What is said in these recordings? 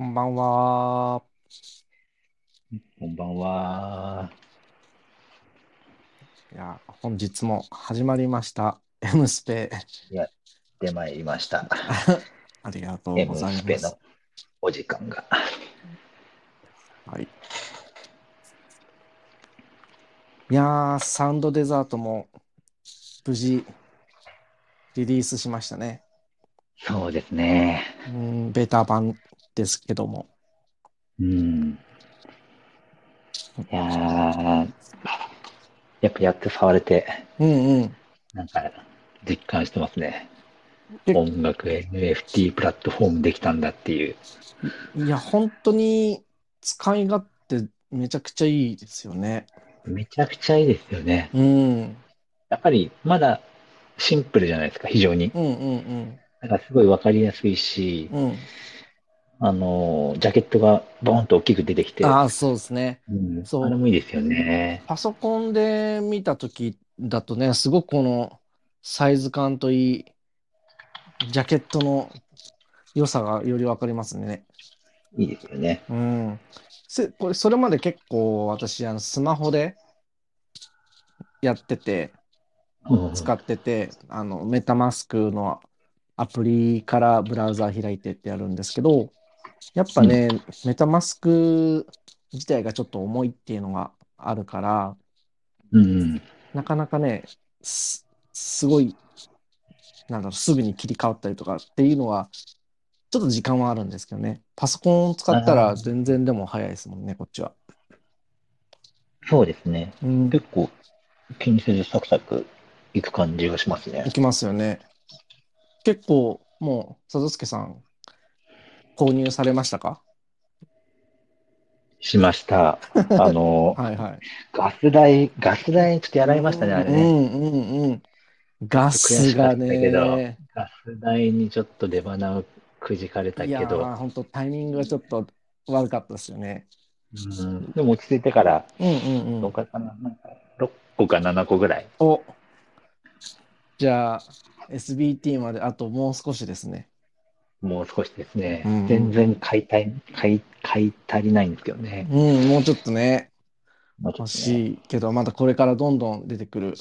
こんばんは。こんばんは。いや、本日も始まりました。M スペ。やってまいりました。ありがとう M ございますスペの。お時間が。はい。いやー、サウンドデザートも無事リリースしましたね。そうですね。うん、ベータ版ですけども。うん。いやー、やっぱやって触れて、うんうん。なんか実感してますね。で音楽 NFT プラットフォームできたんだっていう。いや、本当に使い勝手めちゃくちゃいいですよね。めちゃくちゃいいですよね。うん。やっぱりまだシンプルじゃないですか、非常に。うんうんだからすごいわかりやすいしう、ん。うん。あの、ジャケットがボーンと大きく出てきて、ああ、そうですね。うん、そうあれもいいですよね。パソコンで見たときだとね、すごくこのサイズ感といい、ジャケットの良さがよりわかりますね。いいですよね。うん。せ、これ、それまで結構私、あの、スマホでやってて、うん使ってて、あの、メタマスクのアプリからブラウザー開いてってやるんですけど、やっぱね、メタマスク自体がちょっと重いっていうのがあるから、うん。なかなかね、す、すごい、なんだろう、すぐに切り替わったりとかっていうのは、ちょっと時間はあるんですけどね。パソコンを使ったあらー全然でも早いですもんね、こっちは。そうですね。うん、結構気にせずサクサクいく感じがしますねい。きますよね。結構、もう、佐助さん、購入されましたか？しました。あの、はいはい。ガス代、ガス代ちょっとやられましたね、あれね。うんうんうん。ガスがね、ガス代にちょっと出花をくじかれたいやー、けど、本当タイミングがちょっと悪かったですよね。うん、でも落ち着いてから、うんうんう。どうんかかな、なんか6個か7個ぐらい。お、じゃあ、SBT まであともう少しですね。もう少しですね。うん全然買いたい、買い、買い足りないんですけどね。うん、もうちょっとね、欲もうちょっとねしいけど、まだこれからどんどん出てくる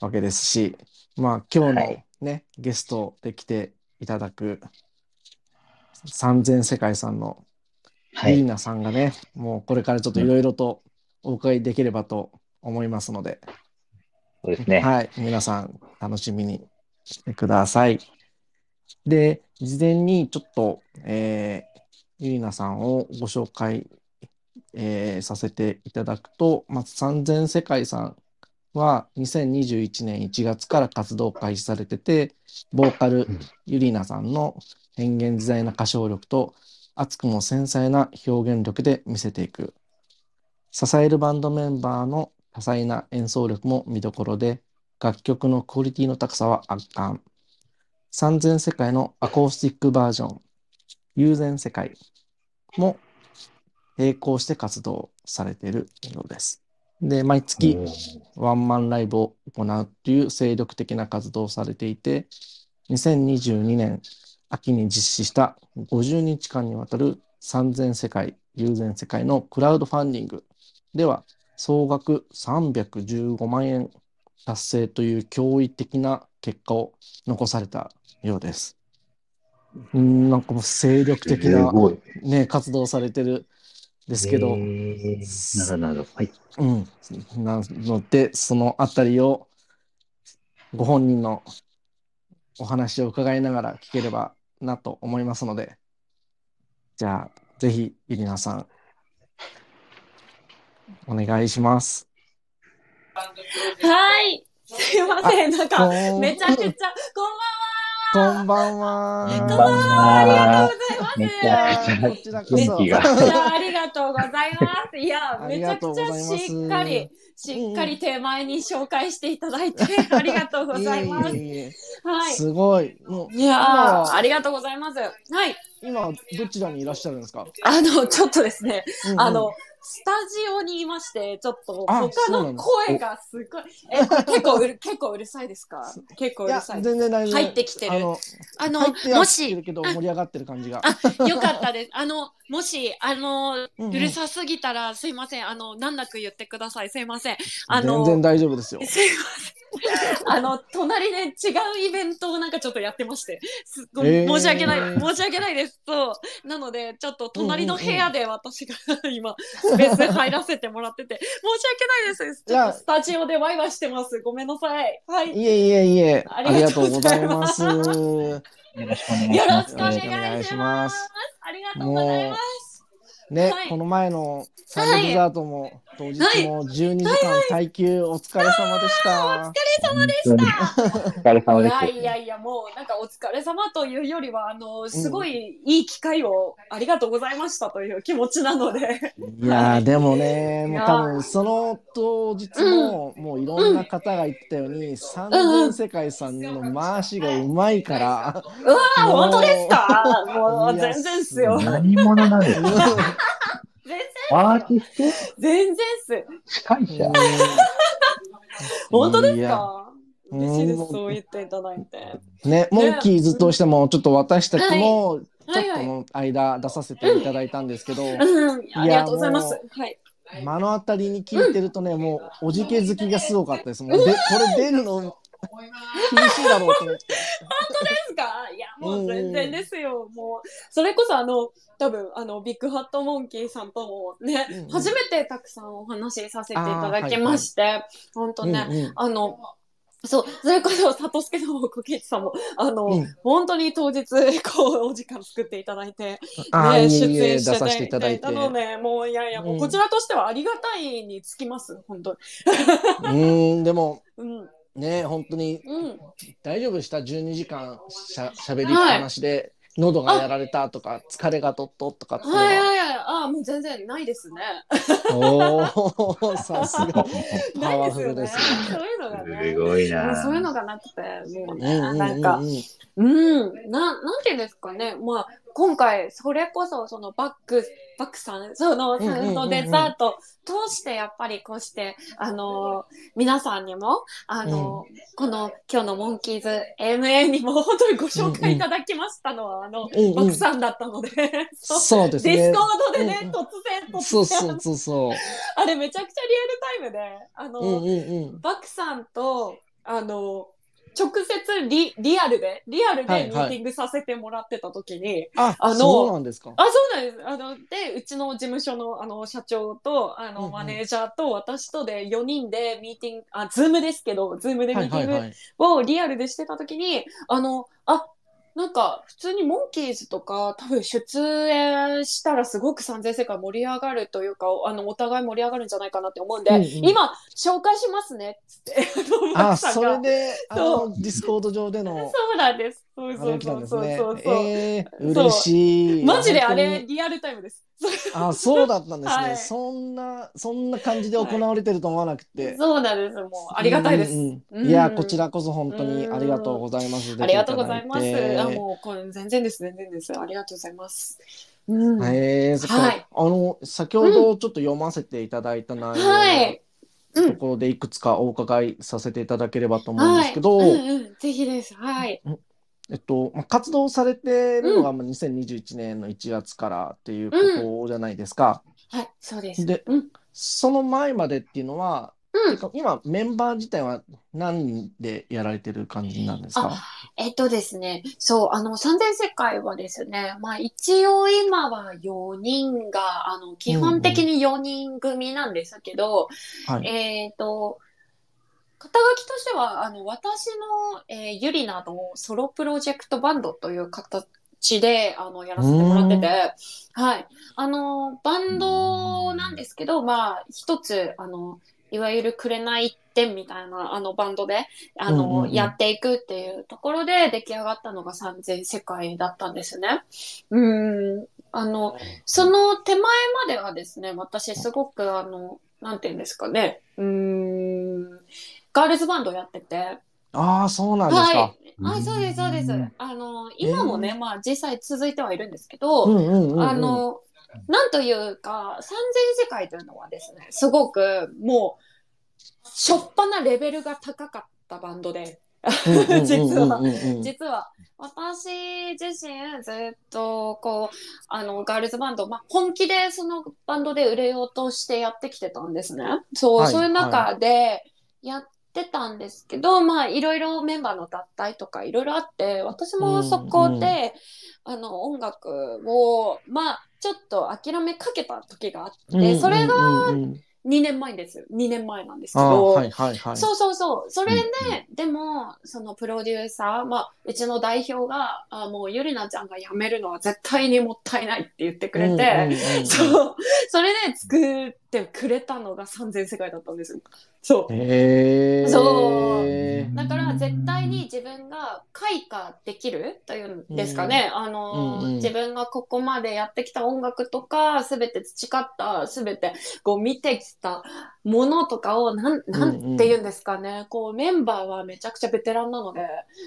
わけですし、まあ今日のはいね、ゲストで来ていただく三千世界さんのはい。リーナさんがね、もうこれからちょっといろいろとお伺いできればと思いますので、そうですね。はい、皆さん楽しみにしてください。で、事前にちょっと、えー、ゆりなさんをご紹介、えーさせていただくと、まず三千世界さんは2021年1月から活動開始されてて、ボーカルうんゆりなさんの変幻自在な歌唱力と熱くも繊細な表現力で見せていく。支えるバンドメンバーの多彩な演奏力も見どころで、楽曲のクオリティの高さは圧巻。三千世界のアコースティックバージョン、友禅世界も並行して活動されているようです。で、毎月ワンマンライブを行うという精力的な活動をされていて、2022年秋に実施した50日間にわたる三千世界、友禅世界のクラウドファンディングでは、総額315万円達成という驚異的な結果を残されたようです。うん、なんかもう精力的すな。ね、活動をされてるんですけど、えーなるほど、なるほど。はい。うん。なので、そのあたりをご本人のお話を伺いながら聞ければなと思いますので、じゃあ、ぜひ、ゆりなさん、お願いします。はい。すいません。なんか、めちゃくちゃ、こんばんは。こんばんは。こんばんは。ありめがとうございます。ちゃくちゃこちらこそ。元気が。いや、ありがとうございます。いや、ありがとうめちゃくちございますゃしっかり、しっかり手前に紹介していただいて、ありがとうございます。いえいえいえはい。すごい。もういやありがとうございます。はい。今、どちらにいらっしゃるんですか、あの、ちょっとですね、うんうんあの、スタジオにいまして、ちょっとあ他の声がすごい、え、結構うる、結構うるさいですか？結構うるさい。全然大丈夫。入ってきてるあの、もし、るけど、盛り上がってる感じが。あ、よかったです。あの、もし、あの、うるさすぎたらすいません。あの、難なく言ってください。すいません。あの、全然大丈夫ですよ。すいません。あの、隣で違うイベントをなんかちょっとやってまして、すっごいえー申し訳ない、申し訳ないです。そう。なので、ちょっと隣の部屋で私が今、スペース入らせてもらってて、申し訳ないです。ちょっとスタジオでワイワイしてます。ごめんなさい。はい。いえいえいえ、あありがとうごございますす。よろしくお願いします。お願いしよろしくお願いします。ありがとうございます。ね、はいこの前のサンドデザートも、当日も12時間耐久お疲れ様でした。お疲れ様でした。お疲れ様いです。やいやいや、もうなんかお疲れ様というよりは、あの、すごいいい機会をありがとうございましたという気持ちなので。いやー、でもね、もう多分その当日も、もういろんな方が言ってたように、三千世界さんの回しがうまいから、うわ本当ですか？もう全然っすよ。何者なんですか？アーティス全然っす。ト司会者？本当ですか？嬉しいです、うん。そう言っていただいて。ね、モンキーズとしても、ちょっと私たちも、ちょっとの間出させていただいたんですけど、うん、ありがとうございます。も。はい。目の当たりに聞いてるとね、もう、おじけ好きがすごかったです。もうで、これ出るの、厳しいだろうと思って。ですか？いや、もう全然ですよ。もう、それこそあの、多分あの、ビッグハットモンキーさんともね、うんうん初めてたくさんお話しさせていただきまして、本当ね、うんうんあの、そう、それこそ、サトスケのコケイチさんも、あの、うん本当に当日、こう、お時間作っていただいて、ね、出演して出させていただいて。たので、もう、いやいや、もう、うんこちらとしてはありがたいにつきます、本当に。うーん、でも、うん、ね、本当にうん。大丈夫でした ?12 時間しゃしゃべりっぱなしで、喉がやられたとか、疲れがとっととかっていうのは。はいはいはい。ああ、もう全然ないですね。おー、さすが。パ。ワフルですそういうのがね。すごいな。そういうのがなくて、もうね、うんうんうんうんなんか、うん、な、なんていうんですかね。まあ、今回、それこそ、そのバック、バックさん、その、うんうんうんうん。サウンドデザート通して、やっぱりこうして、あの、皆さんにも、あの、この今日のモンキーズ AMA にも本当にご紹介いただきましたのは、あの、うんうん。バックさんだったので、そう。そうですね。ディスコ。ードでね、うんうん。突然、突然、そうそうそうそう。あれめちゃくちゃリアルタイムで、あの、うんうんうん。バクさんと、あの、直接リリアルで、リアルではいはいミーティングさせてもらってた時に、あ、あのそうなんですか。あ、そうなんです。あの、で、うちの事務所の、あの、社長と、あの、うんうんマネージャーと、私とで4人でミーティング、あ、ズームですけど、ズームでミはいーティングはいはい。をリアルでしてた時に、あの、あ、なんか、普通にモンキーズとか、多分出演したらすごく燦然世界盛り上がるというか、あの、お互い盛り上がるんじゃないかなって思うんで、うんうん。今、紹介しますね、つって、あそれで、あその、ディスコード上での、そうなんです。そうそうそうそうそう。そう。えー、嬉しい。マジであれ、リアルタイムです。あ、そうだったんですね。はいそんな、そんな感じで行われてると思わなくて。そうなんです。もう、ありがたいです。うんうんうんいや、こちらこそ本当にありがとうございます。ありがとうございます。あ、もう、これ全然です、全然です。ありがとうございます。うん。はい。えー、そっかはいあの、先ほどちょっと読ませていただいた内容はい。のところでいくつかお伺いさせていただければと思うんですけど、はい、うんうん、ぜひです。はい。えっと、まあ活動されてるのがまあ2021年の1月からっていうことじゃないですか。はい、そうです。でうん。その前までっていうのは、うん今メンバー自体は何人でやられてる感じなんですか？えっとですね、そう、あの、三千世界はですね、まあ一応今は4人が、あの、基本的に4人組なんですけど、はい。えっと、肩書きとしては、あの、私の、えーユリナのソロプロジェクトバンドという形で、あの、やらせてもらってて、はい。あの、バンドなんですけど、まあ、一つ、あの、いわゆるくれない一点みたいな、あの、バンドで、あの、うんうんうんやっていくっていうところで出来上がったのが三千世界だったんですね。うん。あの、その手前まではですね、私すごくあの、なんていうんですかね、うーん、ガールズバンドやってて、ああ、そうなんですか。はい。はい、そうです、そうですうん。あの、今もね、まあ実際続いてはいるんですけど、うんうんうんうん。あの、なんというか、三千世界というのはですね、すごくもう、しょっぱなレベルが高かったバンドで、実は実は私自身ずっとこうあのガールズバンド、まあ、本気でそのバンドで売れようとしてやってきてたんですね。そう、はいそういう中でやってたんですけど、まあいろいろメンバーの脱退とかいろいろあって私もそこで、あの音楽をまあちょっと諦めかけた時があって、それがうんうんうん2年前です2年前なんですけど、はいはいはい。そうそうそう。それで、うんでも、そのプロデューサー、まあ、うちの代表が、あもうゆりなちゃんが辞めるのは絶対にもったいないって言ってくれて、うんうんうんそう。それで作ってくれたのが三千世界だったんですよ。そう。へーそうだから絶対に自分が開花できるというんですかね。あの、うんうん自分がここまでやってきた音楽とか、すべて培った、すべてこう見てきたものとかを、なん、なんて言うんですかね。こうメンバーはめちゃくちゃベテランなので、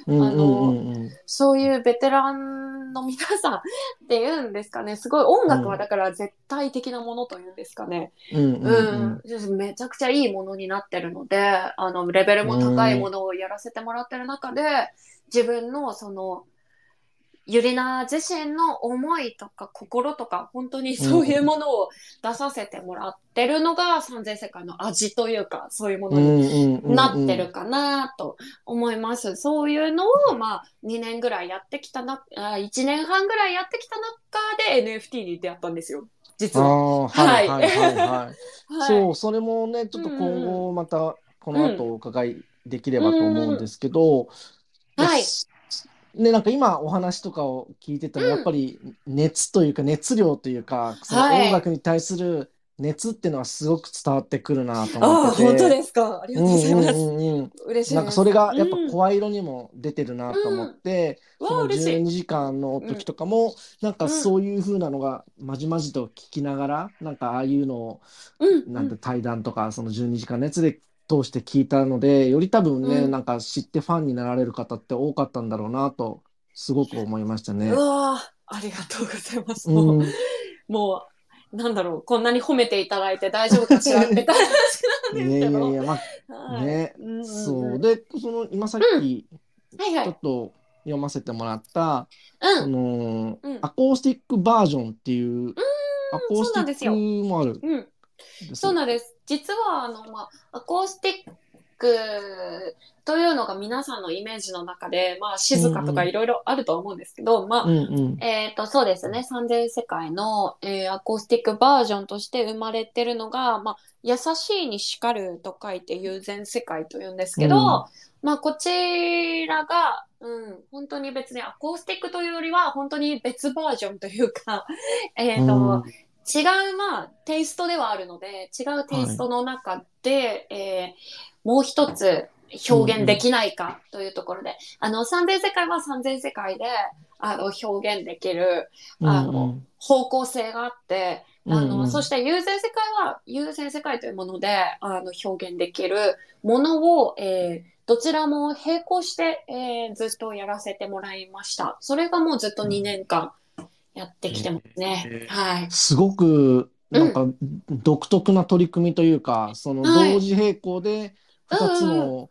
うんあのうんうんうんそういうベテランの皆さんって言うんですかね。すごい音楽はだから絶対的なものというんですかね。うんうんうんうん、めちゃくちゃいいものになってるので、あの、レベルも高いものをやらせてもらってる中で、自分のその、ゆりな自身の思いとか心とか、本当にそういうものを出させてもらってるのが三千世界の味というか、そういうものになってるかなと思います。そういうのを、まあ、2年ぐらいやってきたな、あ1年半ぐらいやってきた中で NFT に出会ったんですよ。実あは。あはい。はいはいはい。はい。そう、それもね、ちょっと今後またこの後お伺いできればと思うんですけど、うんはい。ね、なんか今お話とかを聞いてても、うん。やっぱり熱というか熱量というか、そのはい。音楽に対する熱っていうのはすごく伝わってくるなとああ、思ってて。本当ですか。ありがとうございます。うんうんうんうん嬉しい。なんかそれがやっぱうん声色にも出てるなと思って、そのわあ嬉しい12時間の時とかも、なんかそういう風なのがまじまじと聞きながら、なんかああいうのをうん。なんて対談とかその12時間のやつで通して聞いたのでより多分ね、うんなんか知ってファンになられる方って多かったんだろうなとすごく思いましたねう。わあ、ありがとうございます。もうなんだろう、こんなに褒めていただいて大丈夫かしら？みたいな話なんいですけど。やいやいや、まあはいね、うんうんうんそう。で、その今さっきはいはいちょっ。と読ませてもらった、そうん。のうんアコースティックバージョンっていう、アコースティックもあるそうなんです。実は、あの、まあ、アコースティックというのが皆さんのイメージの中で、まあ、静かとかいろいろあると思うんですけど、まあ、うんうん。えっ、と、そうですね。三千世界の、えーアコースティックバージョンとして生まれてるのが、まあ、優しいに叱ると書いて友禅世界と言うんですけど、うんまあ、こちらが、うん、本当に別にアコースティックというよりは、本当に別バージョンというか、えっ、と、うん違う、まあ、テイストではあるので、違うテイストの中で、えーもう一つ表現できないかというところで、あの、三千世界は三千世界で、あの、表現できる、あの方向性があって、あの、うん。うんそして優先世界は、優先世界というもので、あの、表現できるものを、えーどちらも並行して、えーずっとやらせてもらいました。それがもうずっと2年間やってきてますね。へーはい。すごくなんか独特な取り組みというか、そのはい同時並行で2つの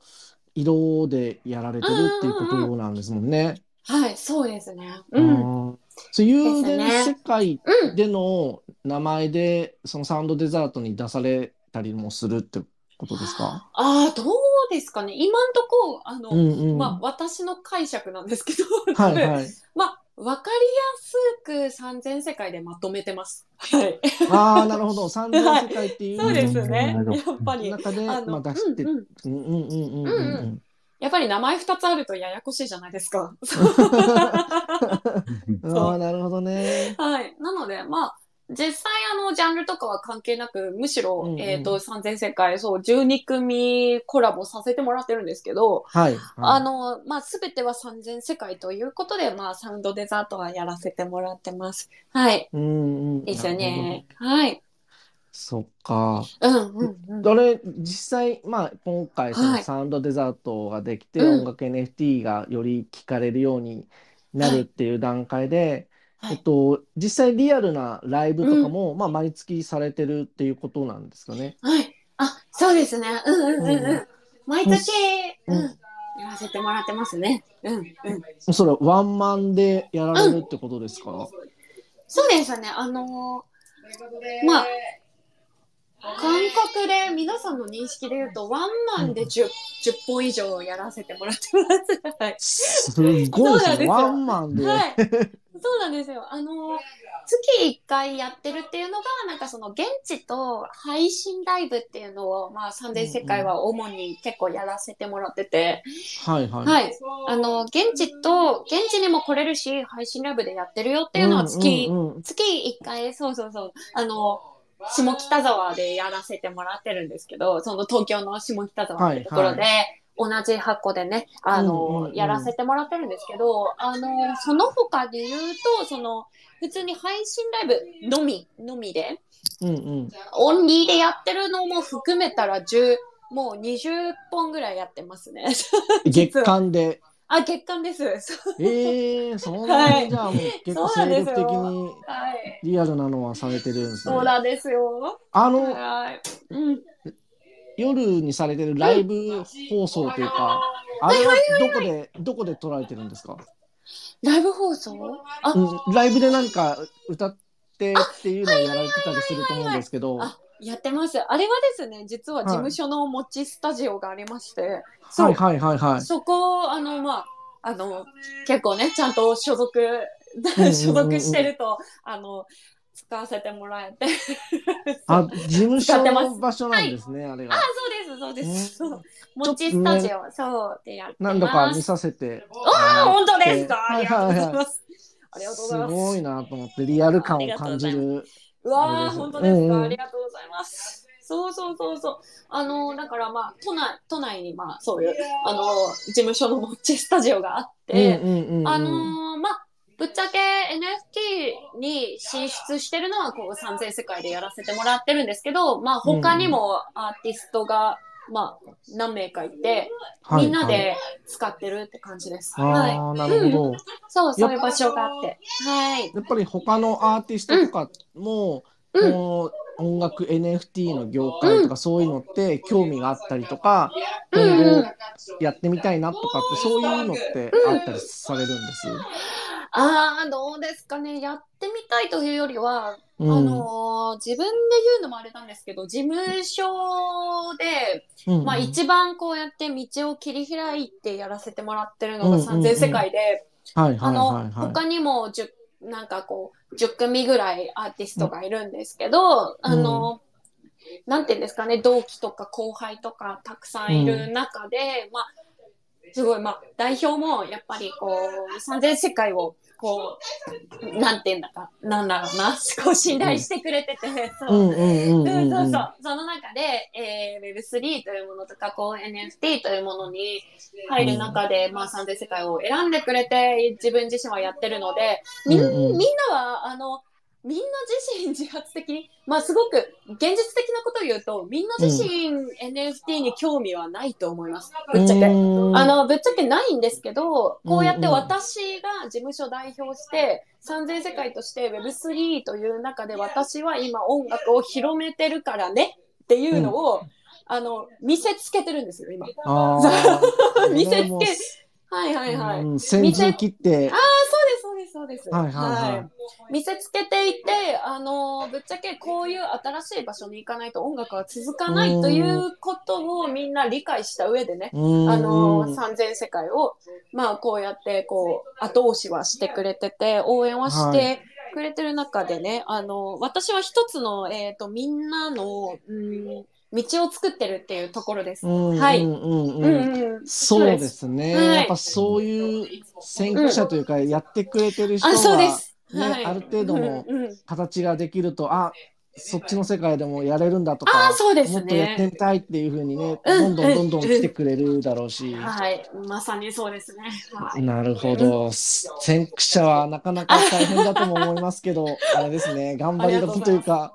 色でやられてるっていうことなんですもんね。はい、そうですね。うん。うんそういうですね世界うん。での名前でそのサウンドデザートに出されたりもするってことですか？ああ、どうですかね。今んとこ、あの、うんうん。まあ、私の解釈なんですけど、はいはい。ま分かりやすく三千世界でまとめてます。はい。ああ、なるほど。三千世界っていう、はい、そうですね。やっぱり中であ、まあ、出して、うんうん、うんうん、やっぱり名前二つあるとややこしいじゃないですか。ああなるほどね。はい、なのでまあ実際あの、ジャンルとかは関係なく、むしろ、うんうんえっ、と、三千世界、そう、12組コラボさせてもらってるんですけど、はい。あの、まあ、すべては三千世界ということで、まあ、サウンドデザートはやらせてもらってます。はい。うんうん。ですよね。はい。そっか。うんうんうん。どれ、実際、まあ、今回、そはいのサウンドデザートができて、うん音楽 NFT がより聞かれるようになるっていう段階で、はいえっと、実際リアルなライブとかも、まあ、毎月されてるっていうことなんですかね。はい。あ、そうですね。うんうんうんううんん。毎月、うんうん。やらせてもらってますね。うんうん。それワンマンでやられるってことですか、そうですね。あのーまあ、感覚で皆さんの認識で言うと、ワンマンで 10, 10本以上やらせてもらってます。はい。すごいですね。ワンマンで。はい。そうなんですよ。あの、月1回やってるっていうのが、なんかその現地と配信ライブっていうのを、まあ、サンデー世界は主に結構やらせてもらってて、はいはい。はい。あの、現地と、現地にも来れるし、配信ライブでやってるよっていうのは月、うんうんうん月1回、そうそうそう、あの、下北沢でやらせてもらってるんですけど、その東京の下北沢ってところで、同じ箱でね、あの、うんうんうんやらせてもらってるんですけど、あの、その他で言うと、その、普通に配信ライブのみ、のみで、うんうん。オンリーでやってるのも含めたら10、もう20本ぐらいやってますね。月間で。あ、月間です。ええー、そんなにじゃあもう結構精力的にはい。リアルなのはされてるんですねそう。なんですよ。あの、はい。うん。夜にされてるライブ放送というか、あれはどこで、どこで撮られてるんですか？ライブ放送？あ、うん、ライブで何か歌ってっていうのをやられてたりすると思うんですけど、はあ、やってます。あれはですね、実は事務所の持ちスタジオがありまして、いはいはいはい。そこ、あの、まあ、あの、結構ね、ちゃんと所属、所属してると、あの、使わせてもらえて。あ、事務所の場所なんですね、あれがあ、。そうです、そうです。持ちスタジオ、そう、でや。何度か見させて。ああ、本当ですか。はいありがとうごはいはい。ざいます。ありがとうございます。すごいなと思って、リアル感を感じる。うわー、本当ですか、うんうん。ありがとうございます。そうそうそうそう。あの、だからまあ、都内、都内にまあ、そういう、あの、事務所の持ちスタジオがあって、うんうんうんうん。あのーまあ、ぶっちゃけ NFT に進出してるのは、こう、三千世界でやらせてもらってるんですけど、まあ、他にもアーティストが、まあ、何名かいて、はいみんなで使ってるって感じです。はいはい。ああ、なるほど。そう、そういう場所があって。はい。やっぱり他のアーティストとかも、うんこの音楽 NFT の業界とかそういうのって興味があったりとか、うん今うん後やってみたいなとかってそういうのってあったりされるんです？ああ、どうですかね。やってみたいというよりは、うん。あのー自分で言うのもあれなんですけど、事務所で、うんまあ一番こうやって道を切り開いてやらせてもらってるのがうんうんうん三千世界で、あの。他にも10、なんかこう、10組ぐらいアーティストがいるんですけど、あの、なんていうんですかね、同期とか後輩とかたくさんいる中で、まあ、すごい、まあ、代表もやっぱりこう、三千世界を、こう、なんていうんだか、なんだろうな、こう信頼してくれてて、そうう。んうんうんうんうん。そうそう。その中で、えー、Web3 というものとか、こう NFT というものに入る中で、まあ、三千世界を選んでくれて、自分自身はやってるので、みん,、うんうんみんなは、あの、みんな自身自発的に、まあすごく現実的なことを言うと、みんな自身 NFT に興味はないと思います。ぶっちゃけ。あうんの、ぶっちゃけないんですけど、こうやって私が事務所代表して、三千世界として Web3 という中で私は今音楽を広めてるからねっていうのを、あの、見せつけてるんですよ、今。見せつけはいはいはい。うん先陣切ってああ、そうです、そうです、そうです。はいはい。はい。見せつけていて、あの、ぶっちゃけこういう新しい場所に行かないと音楽は続かないということをみんな理解した上でね、うん。あの、三千世界を、まあこうやってこう、後押しはしてくれてて、応援はしてくれてる中でね、あの、私は一つの、えっ、と、みんなの、うん、道を作ってるっていうところです。うんはいうんうんううんんうん。そうですね。はいやっぱそういう先駆者というか、やってくれてる人あ、そうでは、す。ねはい。ある程度のうんうん形ができると、あ、そっちの世界でもやれるんだとかあ、そうですねもっとやってみたいっていうふうにね、うんどんどんどんどん来てくれるだろうし。はい。まさにそうですね。はい。なるほど。先駆者はなかなか大変だとも思いますけど、あれですね、頑張り時というか、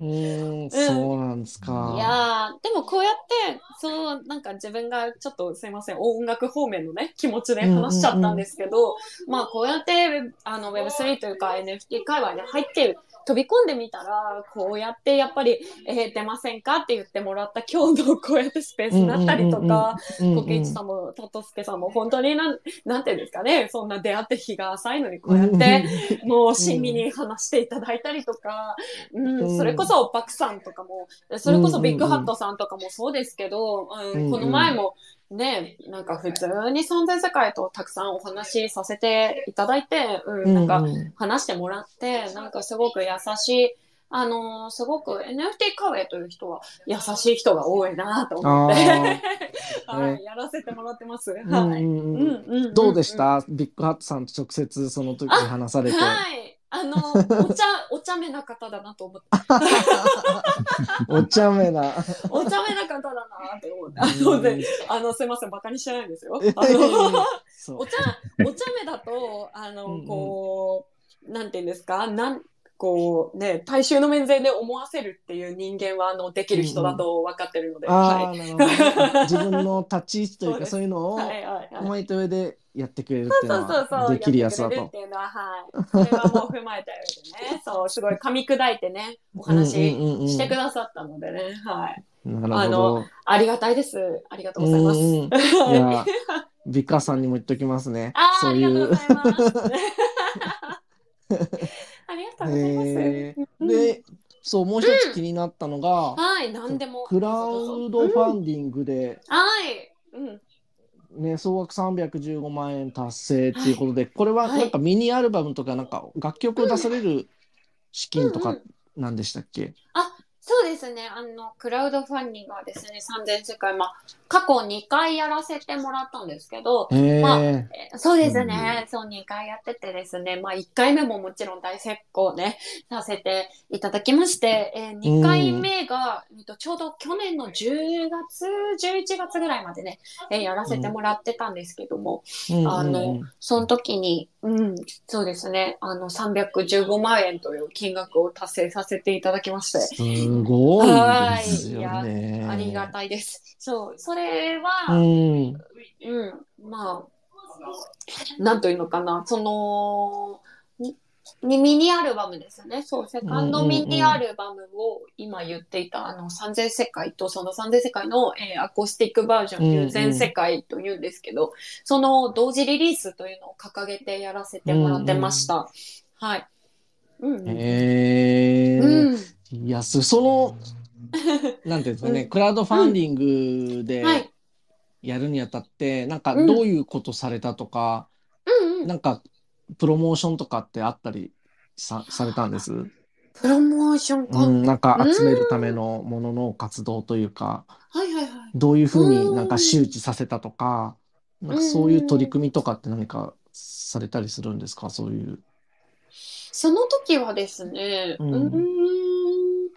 うーん、そうなんですか。いやー、でもこうやって、そう、なんか自分がちょっとすいません、音楽方面のね、気持ちで話しちゃったんですけど、まあこうやって、あの Web3 というか NFT 界隈に入って飛び込んでみたら、こうやってやっぱり、えー出ませんかって言ってもらった今日のこうやってスペースになったりとか、コケイチさんもトトスケさんも本当になん、なんていうんですかね、そんな出会って日が浅いのにこうやって、もう親身に話していただいたりとか、うんうん。それこそパクさんとかも、それこそビッグハットさんとかもそうですけど、うんうんこの前もね、なんか普通に存在世界とたくさんお話しさせていただいて、うん、なんかうん。話してもらって、なんかすごく優しい、あのーすごく NFT カフェという人は優しい人が多いなと思って、あ はい、ね。やらせてもらってます。はい。どうでした？ビッグハットさんと直接その時に話されて。はい。あの、お茶、お茶目な方だなと思って、お茶目な。お茶目な方だなって思って、あの、であの、すいません、バカにしてないんですよ。あえの、お茶、お茶目だと、あの、うんうんこう、なんていうんですか、なん、こうね、大衆の面前で思わせるっていう人間は、あの、できる人だと分かってるので。自分の立ち位置というかそういうのをい。はいはいはい。踏まえた上でやってくれるっていうの。はできるやつだとやっていうのは、はい。それはもう踏まえた上でね、そう、すごい噛み砕いてね、お話してくださったのでね、はい。なるほど。ありがたいです。ありがとうございます。いや、ビカさんにも言っときますねあ。あ、あそういうりがとうご。ざいます。ありがとうございます。で、そう、もう一つ気になったのが、はい、なんでも。クラウドファンディングで、はい。うん。ね、総額315万円達成っていうことで、これははい。なんかミニアルバムとか、なんか楽曲を出される資金とかうんうん。なんでしたっけ？そうですね。あの、クラウドファンディングはですね、3000世界、まあ、過去2回やらせてもらったんですけど、へまあそうですね。そう、2回やっててですね。まあ、1回目ももちろん大成功ね、させていただきまして、えー、2回目が、えっとちょうど去年の10月、11月ぐらいまでね、えーやらせてもらってたんですけども、うん。あのうんうん。その時に、うん、そうですね、あの、315万円という金額を達成させていただきまして、すごいですよはいね。ありがたいです。そう、それうは、ん。うん、まあ、なんというのかな、その、ににミニアルバムですよね。そう、セカンドミニアルバムを今言っていた、あの、三千世界とその三千世界の、えーアコースティックバージョンといんううん全世界というんですけど、その同時リリースというのを掲げてやらせてもらってました。はい。うんうえ。うん。いや、そその、なんていうんですかね、うんクラウドファンディングではい。やるにあたって、なんかうんどういうことされたとか、うんうん。なんかプロモーションとかってあったりさ、されたんです？プロモーションか。うん、なんか集めるためのものの活動というか、はいはいはい。どういうふうになんか周知させたとか、なんかそういう取り組みとかって何かされたりするんですか？そういう。その時はですね、ううんーん、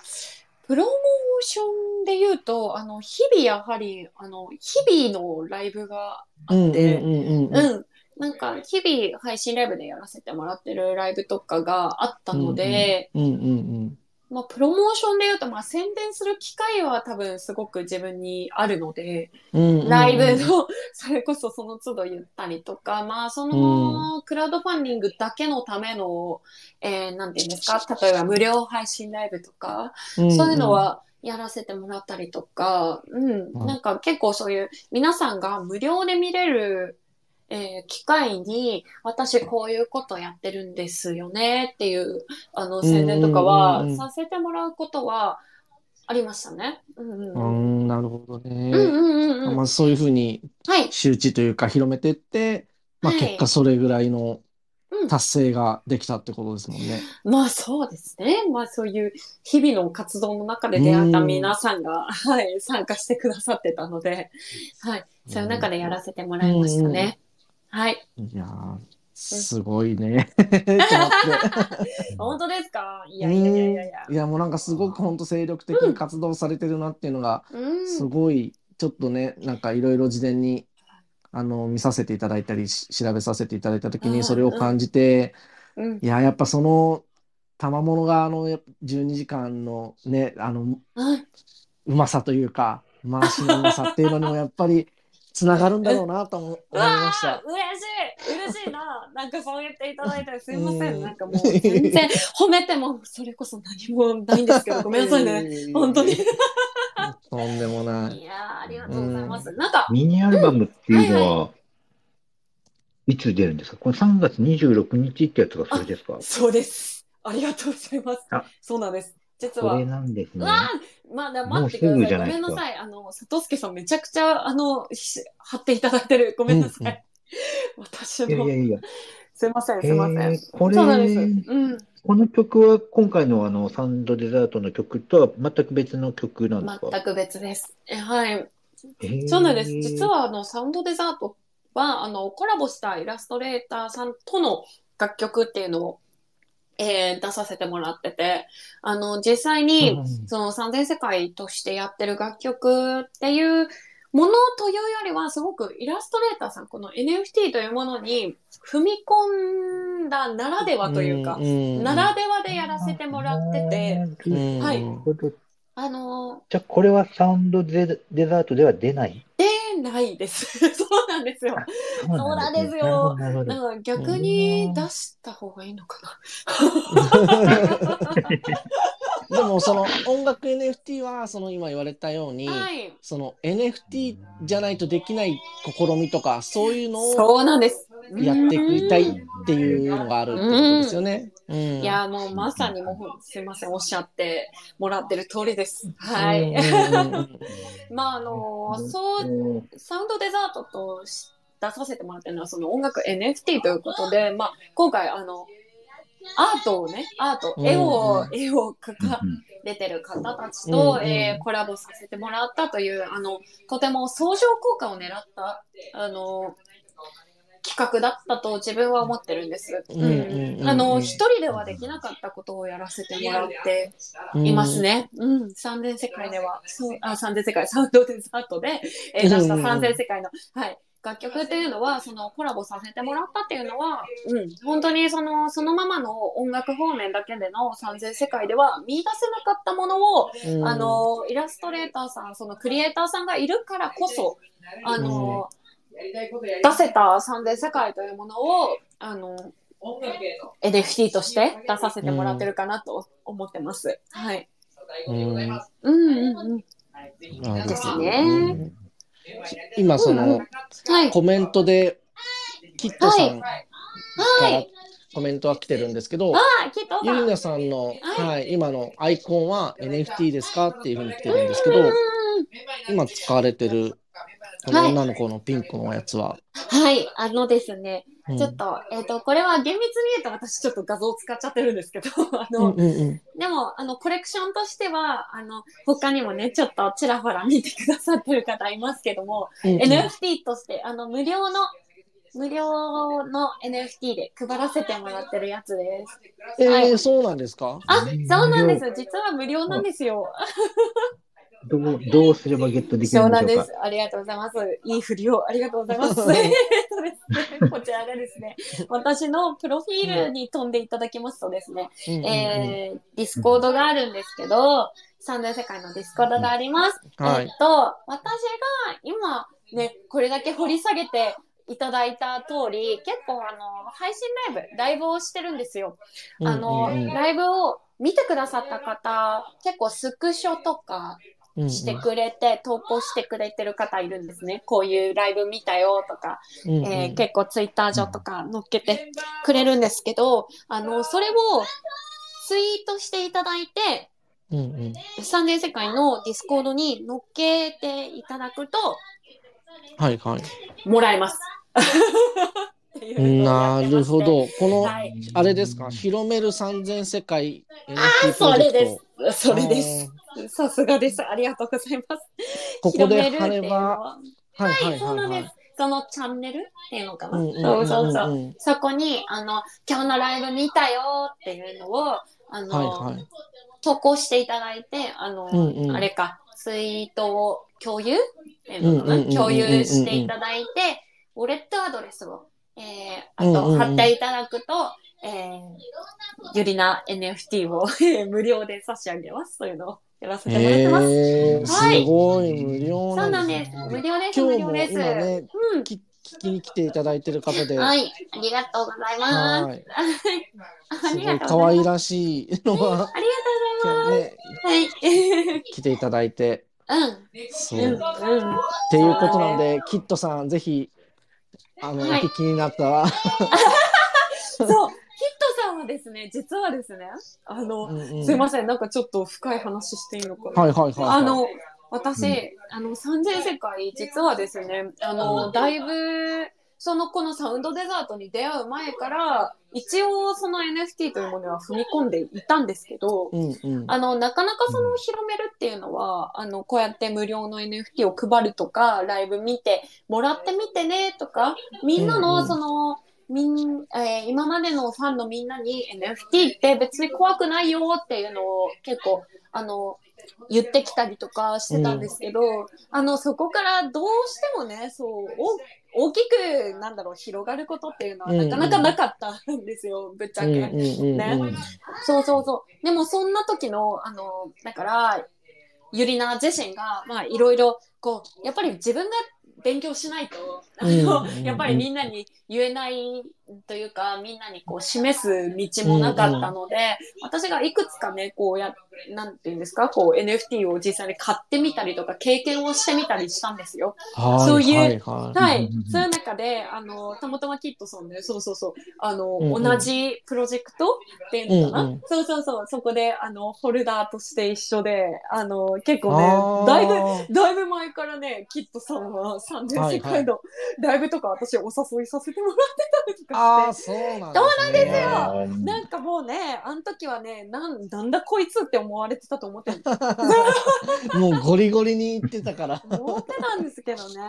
プロモーションで言うと、あの、日々やはり、あの、日々のライブがあって、うんうんうんうん。うん。なんか、日々配信ライブでやらせてもらってるライブとかがあったので、うんうんうん。まあ、プロモーションで言うと、まあ、宣伝する機会は多分すごく自分にあるので、うんうんうん。ライブの、それこそその都度言ったりとか、まあ、その、クラウドファンディングだけのための、えー、なんていうんですか、例えば無料配信ライブとか、うん。そういうのはやらせてもらったりとか、うん、うん。なんか結構そういう皆さんが無料で見れる、えー機会に、私こういうことやってるんですよねっていう、あの、宣伝とかうんはうんうんうんさせてもらうことはありましたね。うんうんううん。ん、なるほどね。うんうんうんうん。まあ、そういうふうにはい。周知というか広めてって、まあ、はい結果それぐらいのうん達成ができたってことですもんね。まあそうですね。まあそういう日々の活動の中で出会った皆さんが、はい、参加してくださってたので、はい、そういう中でやらせてもらいましたね。はい。いやー、すごいね。と思って本当ですか？いやいやいやいやいや。いや、もうなんかすごく本当精力的に活動されてるなっていうのが、うん。すごい、ちょっとね、なんかいろいろ事前に、あの、見させていただいたりし、調べさせていただいたときうんに、それを感じて、うん。いや、やっぱその、賜物があのやっぱ12時間のね、あの、はい。うまさというか、回しのうまさっていうのにもやっぱりつながるんだろうなと思 思いました。嬉しい嬉しいな なんかそう言っていただいてすいませうんん。なんかもう全然褒めてもそれこそ何もないんですけど、ごめんなさいね。本当に。いとんでもない。やーありがとうございます。なんか、ミニアルバムっていうのはは、いつ出るんですか？これ3月26日ってやつがそれですか？そうです。ありがとうございますあ。そうなんです。実はこれ。なんですね。うわーまあ、だ待ってください。ごめんなさい。あの、里助さんめちゃくちゃ、あの、し貼っていただいてる。ごめんなさい。うんうん私のいやいや、いや。すいません、えすいません。ー、これ、そうなんです。うん。この曲は今回のあのサンドデザートの曲とは全く別の曲なんですか？全く別です。えはい。えーそうなんです。実は、あの、サウンドデザートは、あの、コラボしたイラストレーターさんとの楽曲っていうのを、えー出させてもらってて、あの、実際に、うんその三千世界としてやってる楽曲っていうものというよりは、すごくイラストレーターさん、この NFT というものに踏み込んだならではというか、んならではでやらせてもらってて、うん。はい。あの、じゃあこれはサウンドデデザートでは出ない？出ないです。そうなんですよ。そうなんですよなるほどなるほどなんか逆に出した方がいいのかな。でもその音楽 NFT はその今言われたように、はい。その NFT じゃないとできない試みとかそういうのをそうなんです。やっていきたいっていうのがあるってことですよね。うん、いや、もうまさにもう、すいません、おっしゃってもらってる通りです。はい。まあ、あの、そう、うんサウンドデザートとし出させてもらってるのは、その音楽 NFT ということで、まあ、今回、あの、アートをね、アート、絵を、うん。絵を描かうんれてる方たちと、うん。うん。えーコラボさせてもらったという、あの、とても相乗効果を狙った、あの、企画だったと自分は思ってるんです。うんうんうんあの、一人ではできなかったことをやらせてもらっていますね。うん。三千世界では、そう、あ、三千世界、サウンドデザートで、えー出した三千世界の、はい。楽曲っていうのは、そのコラボさせてもらったっていうのは、うん、本当にその、そのままの音楽方面だけでの三千世界では見出せなかったものを、うん。あの、イラストレーターさん、そのクリエイターさんがいるからこそ、あの、出せた三千世界というものを、あの、NFT として出させてもらってるかなと思ってます。はい。うんうん。うんですね。今そのはい。コメントでキットさんかはい。らコメントは来てるんですけど、あ、きっとゆりなさんの、はい。はい、今のアイコンは NFT ですかっていうふうに来てるんですけど、今使われてるこの女の子のピンクのやつは、はい。あのですね、うん。ちょっと、えっ、と、これは厳密に言うと私ちょっと画像を使っちゃってるんですけど、あうんの、うんうん。でも、あの、コレクションとしては、あの、他にもね、ちょっとちらほら見てくださってる方いますけども、うんうん。NFT として、あの、無料の、無料の NFT で配らせてもらってるやつです。えーはい。そうなんですか？あ、そうなんです。実は無料なんですよ。どうどうすればゲットできるんでしょうか？です。ありがとうございます。いい振りをありがとうございます。こちらがですね、私のプロフィールに飛んでいただきますとですね、えー、ディスコードがあるんですけど、燦然世界のディスコードがあります。はいえっと、私が今ね、これだけ掘り下げていただいた通り、結構あの、配信ライブ、ライブをしてるんですよ。あの、うんうんうんライブを見てくださった方、結構スクショとかしてくれて、投稿してくれてる方いるんですね。こういうライブ見たよとか、うんうんえー結構ツイッター上とか載っけてくれるんですけど、あの、それをツイートしていただいて、うんうんサンデー世界のディスコードに載っけていただくと、はいはい。もらえます。なるほ。ど。この、はい。あれですか、広める燦然世界 NFT ああ、プロそジェクトれです。それです。さすがです。ありがとうございます。ここで貼広めるっていうのれば、ははいははいい、そうなんはいです。そのチャンネルっていうのかな。うんうんうんそうそうそう。うんそこに、あの、今日のライブ見たよっていうのを、あの、はいはい。投稿していただいて、あの、うんうんあれか、ツイートを共有っていうのかうんうんうんうんうんな共有していただいて、ウォレットアドレスを、えー、あとうんうんうん貼っていただくと、えー、ゆりな NFT を無料で差し上げますというのをやらせてもらってます。えー、すはいごい無料そうなんでですす。無料です。今日も無料です。今ね、うん。き聞きに来ていただいてる方で、はい。ありがとうございます。はい あすごい。可愛らしいのが、ありがとうございね、ます。はい。来ていただいて、うん。そう。うん。っうん。ていうことなんで、キットさん、ぜひ、あの、はいお聞きになったら、そう。さんはですね、実はですね、あの、うんうんすいません、なんかちょっと深い話していいのかな。はいはいはいはい。あの、私、あの、三千世界、実はですね、あの、だいぶ、その、このサウンドデザートに出会う前から、一応その NFT というものは踏み込んでいたんですけど、うんうん。あの、なかなかその広めるっていうのは、あの、こうやって無料の NFT を配るとか、ライブ見てもらってみてねとか、みんなうんうんのその、みん、えー今までのファンのみんなに NFT って別に怖くないよっていうのを結構、あの、言ってきたりとかしてたんですけど、あの、そこからどうしてもね、そう、お大きく、なんだろう、広がることっていうのはなかなかなかったんですよ、ぶっちゃけ。うんうんうんねうんそうそうそう。でもそんな時の、あの、だから、ゆりな自身が、まあいろいろ、こう、やっぱり自分が勉強しないと、あの、うんうん。うんやっぱりみんなに言えないというか、みんなにこう示す道もなかったので、私がいくつかね、こうや、なんていうんですか、こう NFT を実際に買ってみたりとか、経験をしてみたりしたんですよ。はいそういうはいははいうんうんうん。そういう中で、あの、たまたまキットさんで、そうそうそう、あの、うんうん。同じプロジェクトっていうのかな、うんうん。そうそうそう、そこで、あの、ホルダーとして一緒で、あの、結い。構ねだいぶ、だいぶ前からね、キットさんは三千世界のライブとか私お誘いさせてもらってたりとかして。そうなんですね。そうなんですよなんかもうね、あの時はね、なん、なんだこいつって思われてたと思ってる。もうゴリゴリに言ってたから。思ってたんですけどね。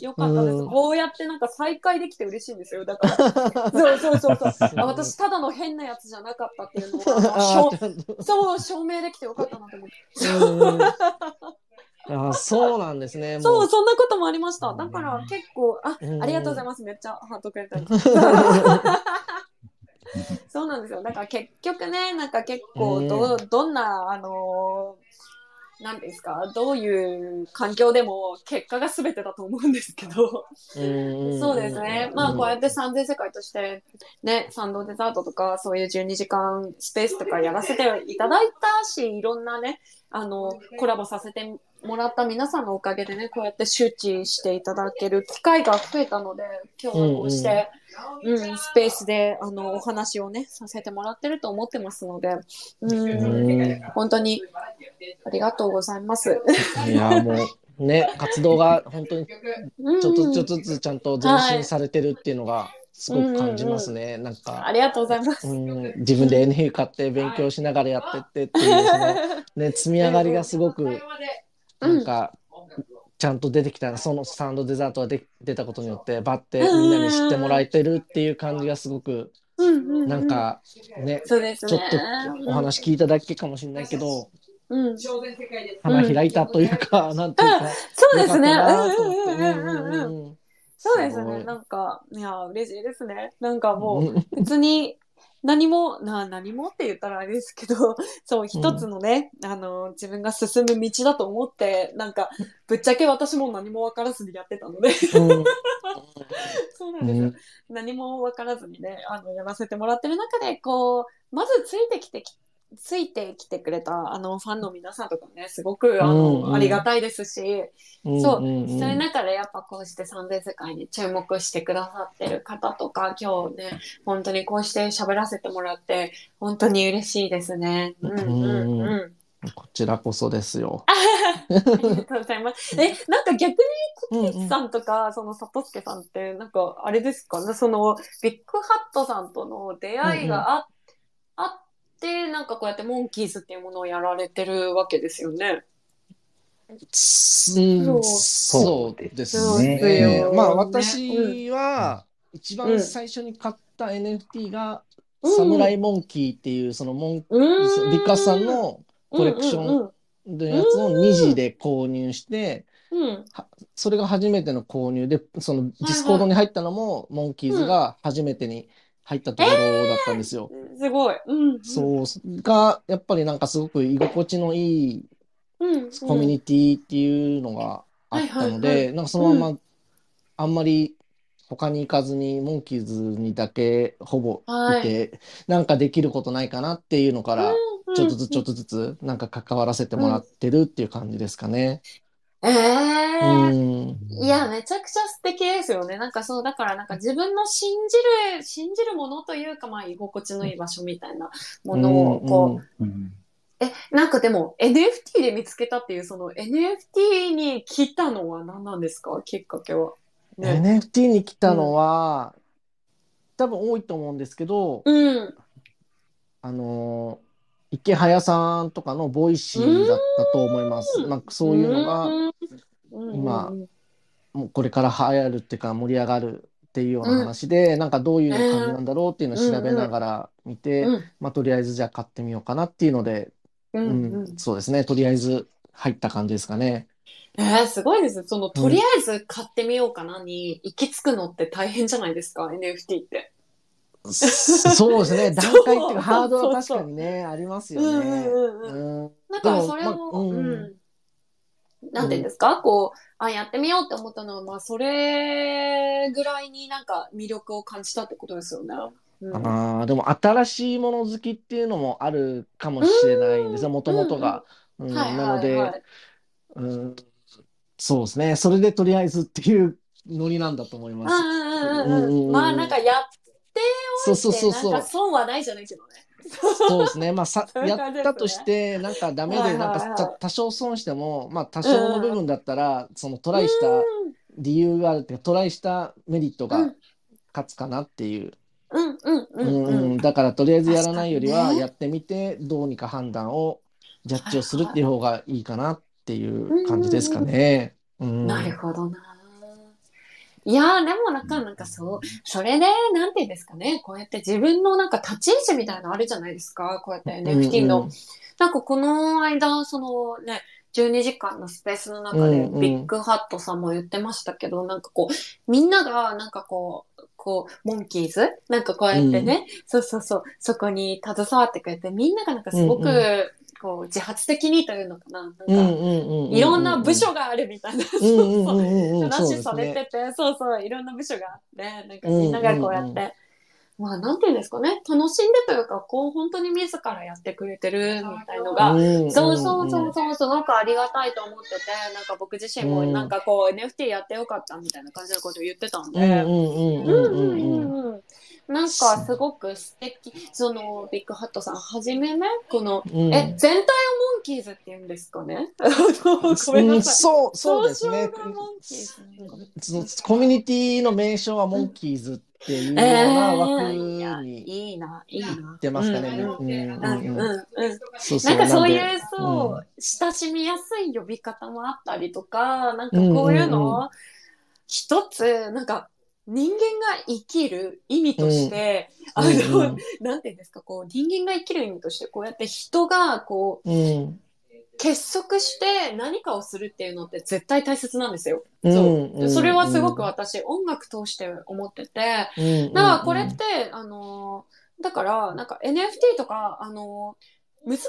よかったです。うんこうやってなんか再会できて嬉しいんですよ。だから。そうそうそうそう。あ私、ただの変なやつじゃなかったっていうのを、そう、証明できてよかったなと思って。うんあーそうなんですね。もそう、そんなこともありました。だから結構、あ、うんありがとうございます。めっちゃハートくれたり。そうなんですよ。だから結局ね、なんか結構ど、どんな、あのーなんですか、どういう環境でも結果が全てだと思うんですけど、うんそうですね。まあ、こうやっって三千世界として、ね、サンドデザートとか、そういう12時間スペースとかやらせていただいたし、いろんなね、あの、コラボさせてもらった皆さんのおかげでね、こうやって周知していただける機会が増えたので、今日はこうして、うん、スペースで、あの、お話をね、させてもらってると思ってますので、うん、うん本当に、ありがとうございます。いや、もう、ね、活動が本当にちうんょっとずつちゃんと前進されてるっていうのがすごく感じますね。なんあか、りがとうございます。うん、自分で NA 買って勉強しながらやってってっていう、そのね、積み上がりがすごく、なんか、ちゃんと出てきたそのサウンドデザートがで出たことによって、バッてみんなに知ってもらえてるっていう感じがすごく、うんうんうんなんか、ね、そうですね。ちょっとお話聞いただけかもしれないけど、うん。花開いたというか、なんていうか、そうん思ってうんうんうんうん。うんそうですね。なんか、いや、嬉しいですね。なんかもう、うん別に、何も、な、何もって言ったらあれですけど、そう、一つのね、あの、自分が進む道だと思って、なんか、ぶっちゃけ私も何も分からずにやってたので、うん。そうなんですよ。何も分からずにね、あの、やらせてもらってる中で、こう、まずついてきてき、ついてきてくれた、あの、ファンの皆さんとかね、すごく、あの、うんうんありがたいですし、うんそう、んんそういう中でやっぱこうして三千世界に注目してくださってる方とか、今日ね、本当にこうして喋らせてもらって、本当に嬉しいですね。うんうんうん。こちらこそですよ。ありがとうございます。え、なんか逆にうんうんコキさんとか、そのサトスケさんって、なんかあれですかね、そのビッグハットさんとの出会いがあ,、あって、なんかこうやってモンキーズっていうものをやられてるわけですよね。そう。そうですね。ですよまあね私は一番最初に買った NFT が、うん。サムライモンキーっていうそのモンうーん。ビッカスさんのコレクションのやつを2時で購入して、うん、うんそれが初めての購入で、そのディスコードに入ったのもモンキーズが初めてに入ったところだったんですよ。すごい。うん。そうが、やっぱりなんかすごく居心地のいいうん。コミュニティっていうのがあったのはいはいで、なんかそのまま、あんまり他に行かずに、モンキーズにだけほぼいて、なんかできることないかなっていうのから、ちょっとずつちょっとずつ、なんか関わらせてもらってるっていう感じですかね。ええうん。いや、めちゃくちゃ素敵ですよね。なんかそう、だからなんか自分の信じる、信じるものというか、まあ、居心地のいい場所みたいなものを、こう、うん。え、なんかでも NFT で見つけたっていう、その NFT に来たのは何なんですか？きっかけは。ね。NFT に来たのは、多分多いと思うんですけど、うん。あのーイケハヤさんとかのボイシーだったと思います。まあ、そういうのが、うん、今うんもうこれから流行るっていうか盛り上がるっていうような話で、なんかどういう感じなんだろうっていうのを調べながら見て、うん。まあ、とりあえずじゃあ買ってみようかなっていうので、うんうん。うんそうですね、とりあえず入った感じですかね。えー、すごいです。その、とりあえず買ってみようかなに行き着くのって大変じゃないですか、NFT って。そうですね、段階っていうかハードは確かにね、ありますうんよね。だからそれもまあうん。うん。なんていうんですか、こう、あ、やってみようって思ったのは、まあ、それぐらいになんか魅力を感じたってことですよね。うん、あーでも新しいもの好きっていうのもあるかもしれないんですよ、もともとが。なので、うん、そうですね、それでとりあえずっていうノリなんだと思います。まあ、なんかやってそうそうそうそうなんか。損はないじゃないけどね。そうですね。まあ、さ、やったとして、なんかダメで、なんかた多少損しても、まあ、多少の部分だったら、そのトライした理由があるっていうか、トライしたメリットがうん勝つかなっていう。うん。だから、とりあえずやらないよりは、やってみて、どうにか判断を、ジャッジをするっていう方がいいかなっていう感じですかね。うん。なるほどな。いやー、でもなんか、なんかそう、それで、なんていうんですかね、こうやって自分のなんか立ち位置みたいなのあるじゃないですか、こうやって NFT の。うんうん。なんかこの間、そのね、12時間のスペースの中でうんうん。ビッグハットさんも言ってましたけど、なんかこう、みんながなんかこう、こう、モンキーズ？なんかこうやってね、そうそうそう、そこに携わってくれて、みんながなんかすごく、うんうこう、自発的にというのかな、なんか。いろんな部署があるみたいな、話。されてて、そうそう、いろんな部署があって、なんかみんながこうやって、まあ、なんていうんですかね、楽しんでというか、こう、本当に自らやってくれてるみたいのが、うんそうそうそうそう、すごくありがたいと思ってて、なんか僕自身もなんかこう、NFT やってよかったみたいな感じのことを言ってたんで、うんうんうんうんうんううんんうん。うん。なんかすごく素敵。その、ビッグハットさん、はじめね、この、うんえ、全体をモンキーズって言うんですかね？ごめんなさい。そう、そうですねコミュニティの名称はモンキーズっていうような枠えーいいいな、いいな。出ますかね。うんうんうんうんうんうんうん。そうそうなんかそういうなんで、そう、親しみやすい呼び方もあったりとか、なんかこういうのを、うんうん一つ、なんか、人間が生きる意味として、うん。あの、うんなんていうんですか、こう、人間が生きる意味として、こうやって人が、こう、うん。結束して何かをするっていうのって絶対大切なんですよ。うん。そう。うん。それはすごく私、音楽通して思ってて、うん。だからこれって、あのーだから、なんか NFT とか、あのー難し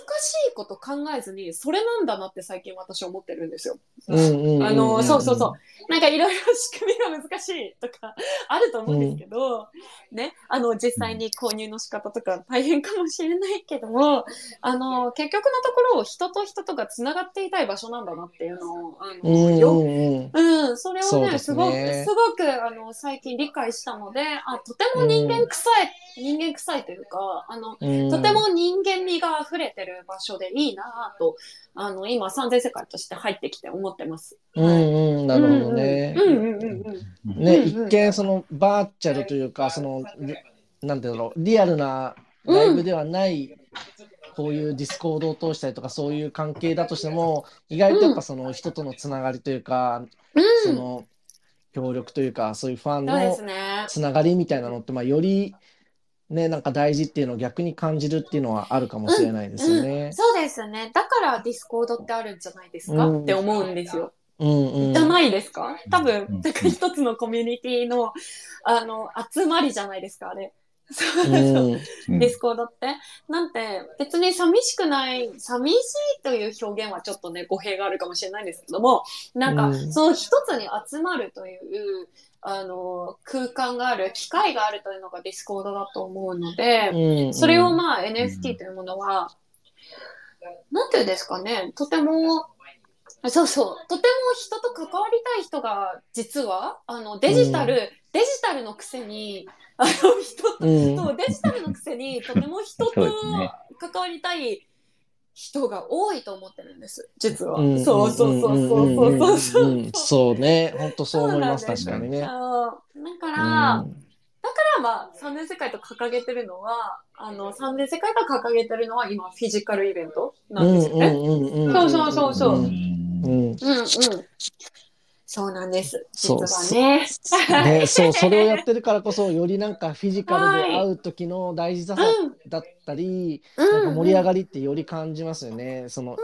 いこと考えずに、それなんだなって最近私思ってるんですよ。うんうんうんあのーそうそうそう。なんかいろいろ仕組みが難しいとか あると思うんですけど、ね、あの、実際に購入の仕方とか大変かもしれないけども、あの、結局のところ人と人とが繋がっていたい場所なんだなっていうのを、あの、うんようんうん。うん、それをね、そうですすごく、ねすごく、あの、最近理解したので、あ、とても人間臭い、人間臭いというか、あの、うん。とても人間味が溢れてる場所でいいなぁと、あの、今、燦然世界として入ってきて思ってます。うんうんなるほどねうんうんうんうん。ね、一見そのバーチャルというか、その、なんていうんだろう、リアルなライブではない、こういう Discord を通したりとか、そういう関係だとしても、意外とやっぱその人とのつながりというか、うん。その、協力というか、そういうファンの。つながりみたいなのって、まあ、より、ね、なんか大事っていうのを逆に感じるっていうのはあるかもしれないですよね。そうですね。だから Discord ってあるんじゃないですか、うんって思うんですよ。うんうん。じゃないですか？多分、うんなんか一つのコミュニティの、あの、集まりじゃないですか、あれ。ディスコードって。なんて、別に寂しくない、寂しいという表現はちょっとね、語弊があるかもしれないんですけども、なんか、うんその一つに集まるという、あの、空間がある、機会があるというのが Discord だと思うので、うんそれをまあ NFT というものは、なんていうんですかね、とても、そうそう、とても人と関わりたい人が、実は、あの、デジタル、デジタルのくせに、あの、人と、うん。デジタルのくせに、とても人と 関わりたい人が多いと思ってるんです、実は。うんそうそうそうそうそうそうそう。んんんそうね。本当そう思います。確かにね。だから、うんだからまあ、三年世界と掲げてるのは、あの、三年世界が掲げてるのは今、フィジカルイベントなんですよね。そうそうそうそううんうん。そうなんです。実そうはね。ね、そう、それをやってるからこそ、よりなんかフィジカルで会う時の大事さうんだったり、うんなんか盛り上がりってより感じますよね。その。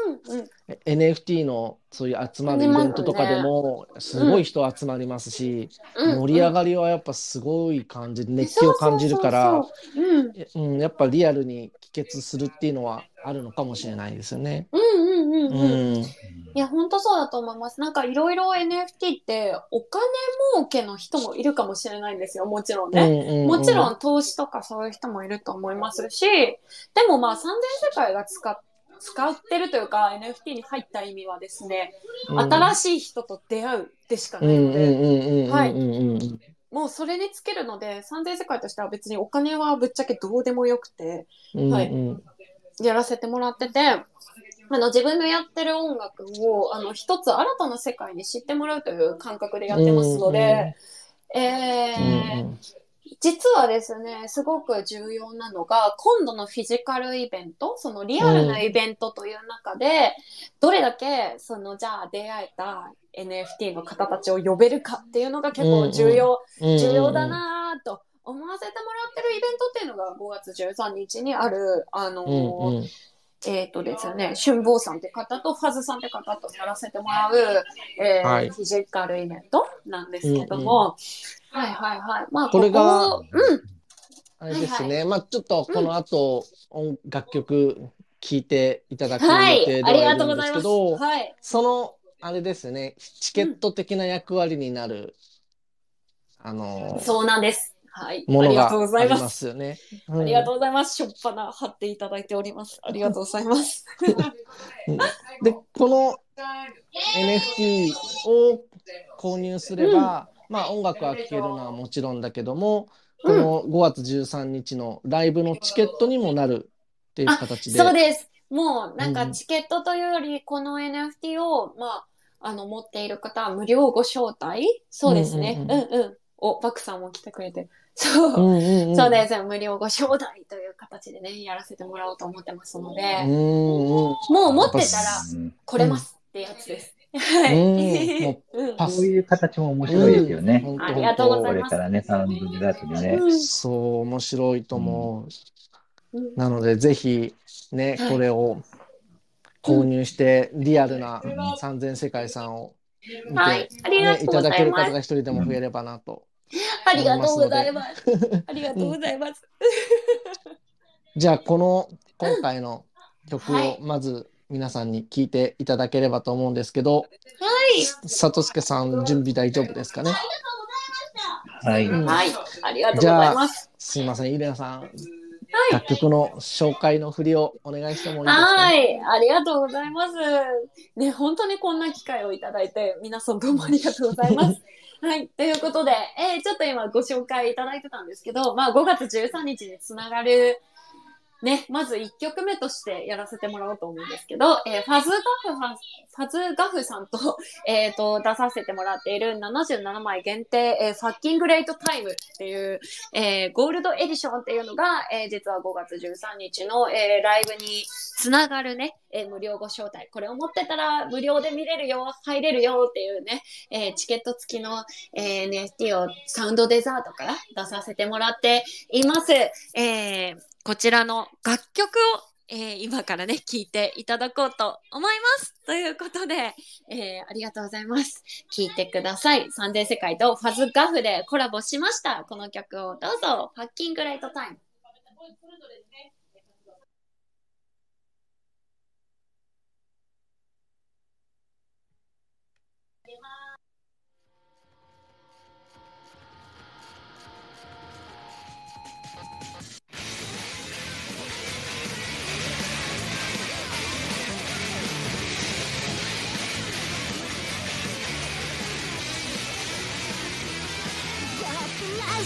NFT のそういう集まるイベントとかでも、すごい人集まりますし、うん盛り上がりはやっぱすごい感じ、熱気を感じるから、やっぱリアルに帰結するっていうのはあるのかもしれないですよね。うんうんうんうん。いや、本当そうだと思います。なんかいろいろ NFT ってお金儲けの人もいるかもしれないんですよ。もちろんね。もちろん。ん投資とかそういう人もいると思いますし、でもまあ三千世界が使っ使ってるというか NFT に入った意味はですね、新しい人と出会うでしかうなんいので、うんうんうんうんはいうんうんもうそれにつけるので、三千世界としては別にお金はぶっちゃけどうでもよくて、うんはい。うんやらせてもらってて、あの自分のやってる音楽をあの一つ新たな世界に知ってもらうという感覚でやってますので、えーうん実はですね、すごく重要なのが、今度のフィジカルイベント、そのリアルなイベントという中で、どれだけ、その、じゃあ出会えた NFT の方たちを呼べるかっていうのが結構重要、うん重要だなぁと思わせてもらってるイベントっていうのが5月13日にある、あのーうんうんえっ、とですね、春坊さんって方とファズさんって方とやらせてもらう、えーはい。フィジカルイベントなんですけども、はいはいはい。まあ、これがうん、あれですね、まあちょっとこの後、音楽曲聴いていただく予はい定、でありがはい。るんですとうございはい。そのあれですね、チケット的な役割になる、あのそうなんです。はい。ものがありがとうござありまいます。すよね。ありがとうございます。しょっぱな貼っていただいております。ありがとうございます。うんで、この NFT を購入すれば、まあ音楽は聴けるのはもちろんだけども、この5月13日のライブのチケットにもなるっていう形で。そうです。もう、なんかうんチケットというより、この NFT を、まあ、あの、持っている方は無料ご招待？そうですね。ううんんうん。お、バクさんも来てくれて。そう。うんうんうんそうです。無料ご招待という形でね、やらせてもらおうと思ってますので、うんうんもう持ってたらうん来れますってやつです。はい。そういう形も面白いですよね。うんありがとうございますこれからね、サウンドデザートでね。うんそう、面白いと思う。うんなので、ぜひ、ね、はいこれを購入して、リアルな三千世界さんを見て、ね、とごいうただける。方が一人でも増えればなと。ありがとうございます。ありがとうございます。じゃあ、この、今回の曲はいをまず皆さんに聴いていただければと思うんですけど、はい。さとすけさん、準備大丈夫ですかね？はい。うんはい。ありがとうございます。すいません、イレナさん、楽曲の紹介の振りをお願いしてもいいですか、はい。ありがとうございます。ね、本当にこんな機会をいただいて、皆さんどうもありがとうございます。はい。ということで、えーちょっと今ご紹介いただいてたんですけど、まあ5月13日につながる、ね、まず1曲目としてやらせてもらおうと思うんですけど、えーファズガフさん、ファズガフさんと、えっ、と、出させてもらっている77枚限定、えー Fucking Great Time っていう、えーゴールドエディションっていうのが、えー実は5月13日の、えーライブにつながるね、えー無料ご招待。これを持ってたら無料で見れるよ、入れるよっていうね、えーチケット付きの、えー NFT をサウンドデザートから出させてもらっています。えーこちらの楽曲をえー今からね、聞いていただこうと思います。ということで、えーありがとうございます。聞いてください。サンデー世界とファズガフでコラボしました。この曲をどうぞ。パッキングライトタイム。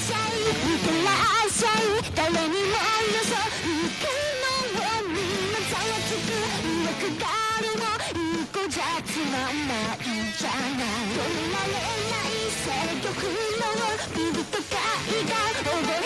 しゃい。いってらっしゃい誰にもよそ行くのをみんなざわつく欲があるもいい子じゃつまんないじゃない止められない制御不能ビビとかい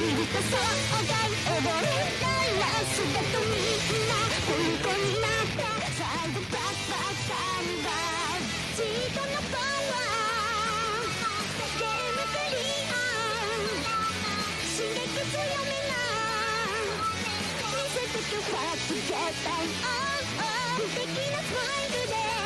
体ビビとそうがい溺れたらすべとみんな虜になってサイドバックばっかりはチートのパワーゲームクリア刺激強めな見せてくはつけたい無敵なスマイルで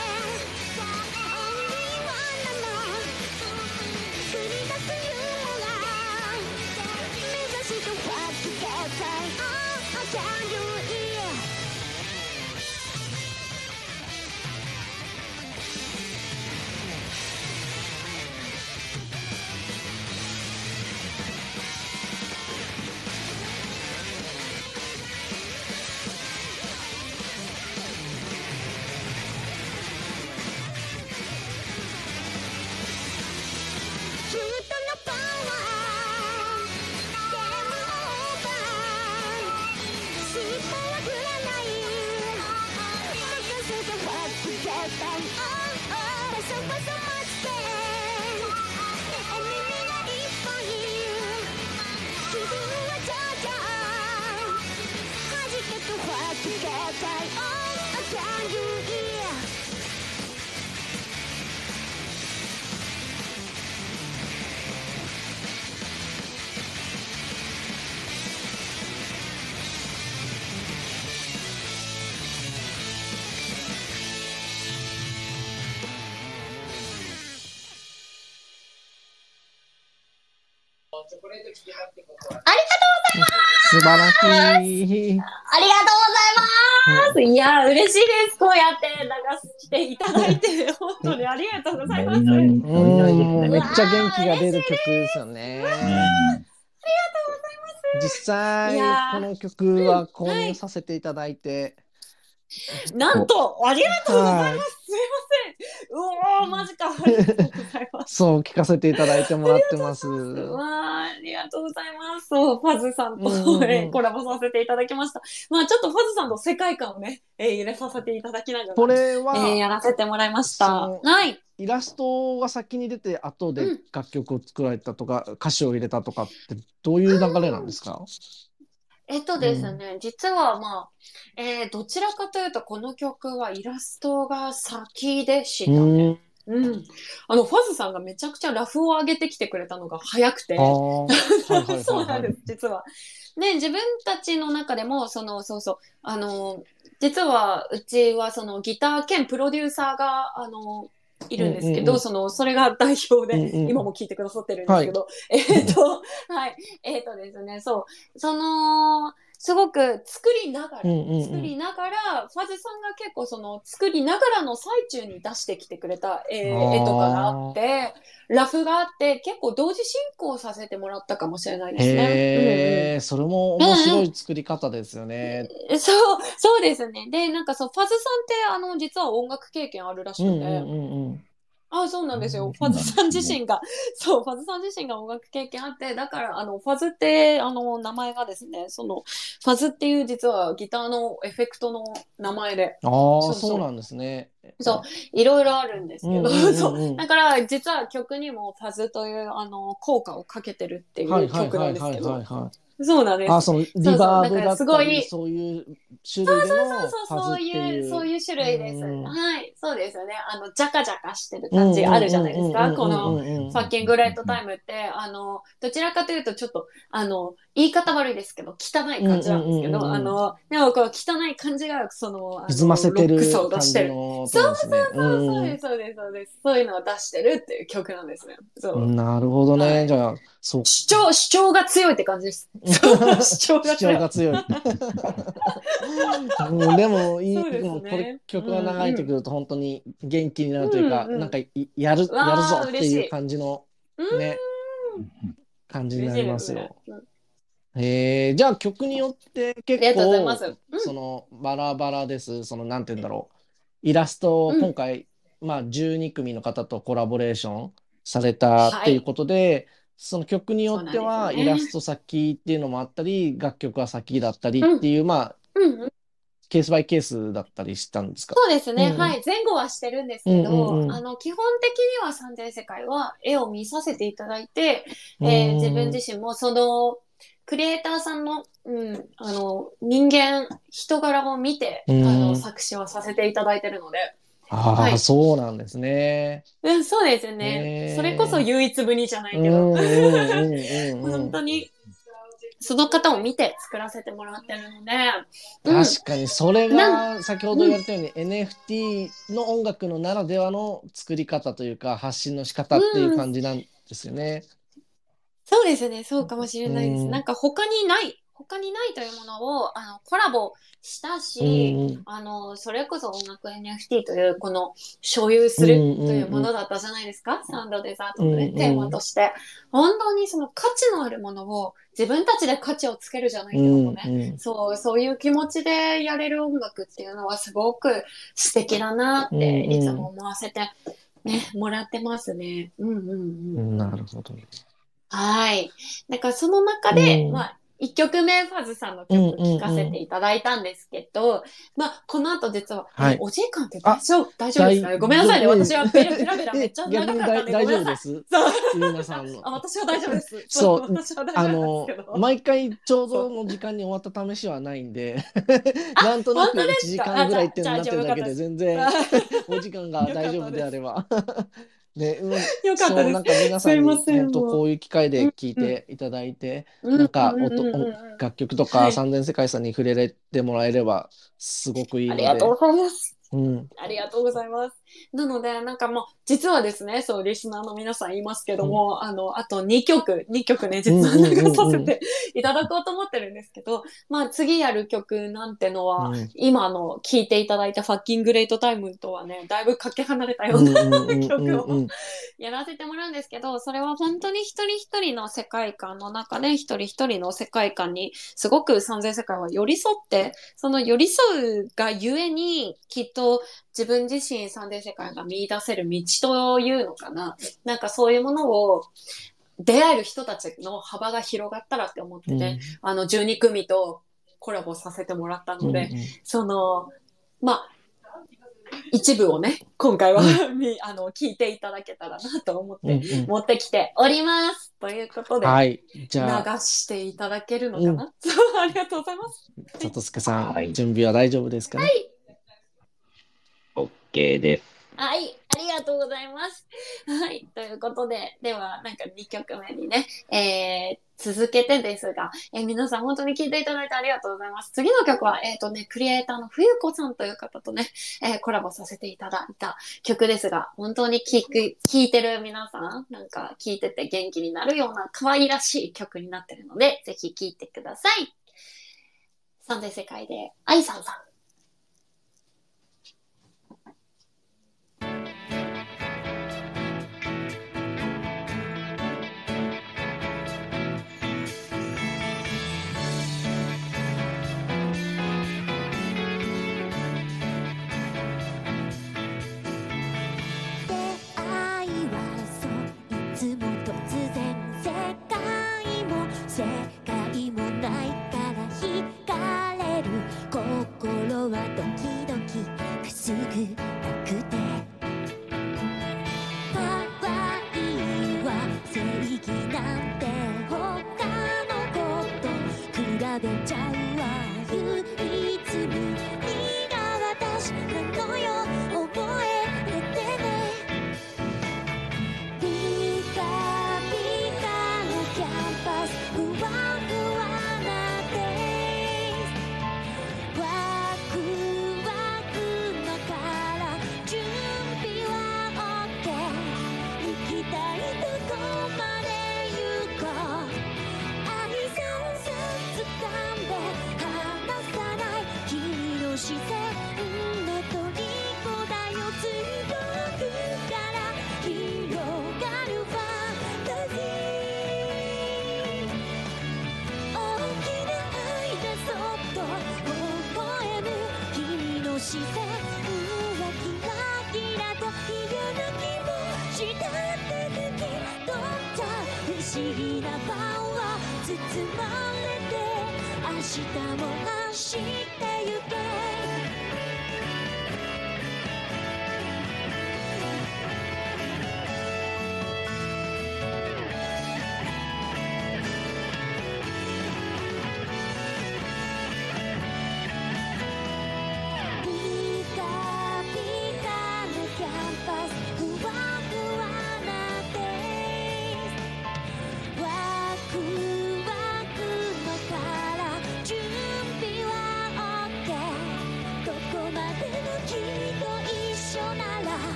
素晴らしい。ありがとうございます。いや、嬉しいです。こうやって流していただいて、本当にありがとうございます。めっちゃ元気が出る曲ですよね。うん実際いやーこの曲は購入させていただいて、なんと、ありがとうございはいます。すいません。うおー、マジか。ありがとうございます。そう聞かせていただいてもらってます。わあ、ありがとうございます。そう、ファズさんと、うんうんうん えーコラボさせていただきました。まあ、ちょっとファズさんの世界観をね、えー入れさせていただきながら、これは、えーやらせてもらいました。はい。イラストが先に出て後でうん楽曲を作られたとか、歌詞を入れたとかってどういう流れなんですか、えっとですね、実はまあ、えーどちらかというと、この曲はイラストが先でしたうね。ん、うん。あの、ファズさんがめちゃくちゃラフを上げてきてくれたのが早くてそうなはいんです、実は。で、自分たちの中でも、その、そうそう、あの、実は、うちは、その、ギター兼プロデューサーが、あの、いるんですけど、うんうんうん。その、それが代表で、うんうん今も聞いてくださってるんですけど、えっと、はい、えっとですね、そう、その、すごく作りながら、うんうんうん作りながら、ファズさんが結構その作りながらの最中に出してきてくれた、えーあー絵とかがあって、ラフがあって、結構同時進行させてもらったかもしれないですね。へえ、それも面白い作り方ですよね。うんうんそう、そうですね。で、なんかそう、ファズさんって、あの、実は音楽経験あるらしくて、うんうんうんうん。あ、そうなんですよ。ファズさん自身が、そう、ファズさん自身が音楽経験あって、だから、あの、ファズって、あの、名前がですね、その、ファズっていう実はギターのエフェクトの名前で、ああ、そうなんですね。そういろいろあるんですけど、そう。だから、実は曲にもファズという、あの、効果をかけてるっていはいうはい曲なんですけはいはいはいど、はい。そうなんです。あ、そのリバーブだったり、そういう種類でのそうそう、そういう、そうういう種類です。うんはい、そうですよね。あの、ジャカジャカしてる感じあるじゃないですか。この、フファッキングレッドタイムって、あの、どちらかというとちょっと、あの、言い方悪いですけど、汚い感じなんですけど、うんうんうんうんあの、でもこう、汚い感じが、その、あの歪ませてるロック出感してる。そう音ですね。そうそうです、そうです、そうです。そういうのを出してるっていう曲なんですね。そう。うんなるほどね。はいじゃあ、そう。主張、主張が強いって感じです。主張が主張強い。が強い。うんでもいい、そうですねでもこれ曲が流れてくると本当に元気になるというか、うんうんなんかいやる、やるぞって嬉しいいう感じのうんね、感じになりますよ。嬉しいですねうんえー、じゃあ曲によって結ありがとうござい構ます。うん。そのバラバラです。そのなんて言うんだろう。イラストをうん。今回、まあ12組の方とコラボレーションされたっていうことで、その曲によってそうはなんですよね。イラスト先っていうのもあったり、楽曲は先だったりっていう、まあうんうん。ケースバイケースだったりしたんですか？そうですね、うん。うんはい。前後はしてるんですけど、うんうんうん。あの、基本的には三千世界は絵を見させていただいて、えー自分自身もその、クリエイターさんの、うん、あの、人間、人柄を見て、うん。あの、作詞をさせていただいてるので、ああ、はい。そうなんですね。うん、そうですへね。ーそれこそ唯一無二じゃないけど、うんうんうんうん。うん 本当に、その方を見て作らせてもらってるので、うん。確かにそれが先ほど言われたように NFT の音楽のならではの作り方というか発信の仕方っていう感じなんですよね。そうですね、そうかもしれないです。うんなんか他にない、他にないというものをあのコラボしたうし、んうんあの、それこそ音楽 NFT というこの所有するというものだったじゃないですか、サウンドデザートのね、うテーマとして。本当にその価値のあるものを自分たちで価値をつけるじゃないけどもね。うんそう、そういう気持ちでやれる音楽っていうのはすごく素敵だなってうんうんいつも思わせて、ね、もらってますね。うんうんううん。んなるほど。はい。だからその中で、うんまあ、一曲目、ファズさんの曲聴かせていただいたんですけど、まあ、この後実は、はいえお時間って大丈夫大丈夫ですか？ねごめんなさいね。大私はベラベラベラめっちゃ長かったんで、大。丈夫です。そう。皆さんのあ、。私は大丈夫です。そう私は大あ丈夫のですけど。毎回ちょうどの時間に終わった試しはないんで、あなんとなく1本当ですか？時間ぐらいっていうのになってるだけで全然あ お時間が大丈夫であれば。ね、うんよかったそう、なんです。か皆さんに本当こういう機会で聞いていただいて、ななんか音うんうんうんうん楽曲とかはい燦然世界さんに触れてもらえればすごくいいので。ありがとうございます。うん。ありがとうございます。なので、なんかもう、実はですね、そう、リスナーの皆さん言いますけども、あの、あと2曲、2曲ね、実は流させていただこうと思ってるんですけど、まあ、次やる曲なんてのは、うん。今の聴いていただいた Fucking Great Time とはね、だいぶかけ離れたよううんなうんうんうん曲をうん。やらせてもらうんですけど、それは本当に一人一人の世界観の中で、一人一人の世界観にすごく三千世界は寄り添って、その寄り添うがゆえに、きっと自分自身三千世界が見出せる道というのかな。なんかそういうものを出会える人たちの幅が広がったらって思ってね、あの12組とコラボさせてもらったので、うんうんその、まあ、一部をね、今回は、みあの、聞いていただけたらなと思って、うんうん持ってきております。ということで、はい。じ流ゃあ、していただけるのかな、そう、ありがとうございます。さとすけさん、はい準備は大丈夫ですかね？OK です。はい、ありがとうございます。はい、ということで、では、なんか2曲目にね、えー、続けてですが、えー皆さん本当に聴いていただいてありがとうございます。次の曲は、えっ、とね、クリエイターの冬子さんという方とね、えーコラボさせていただいた曲ですが、本当に聴く、聴いてる皆さん、なんか聴いてて元気になるような可愛らしい曲になってるので、ぜひ聴いてください。サンデー世界で、愛さんさん。ないから惹かれる。心はドキドキ。くすぐ You.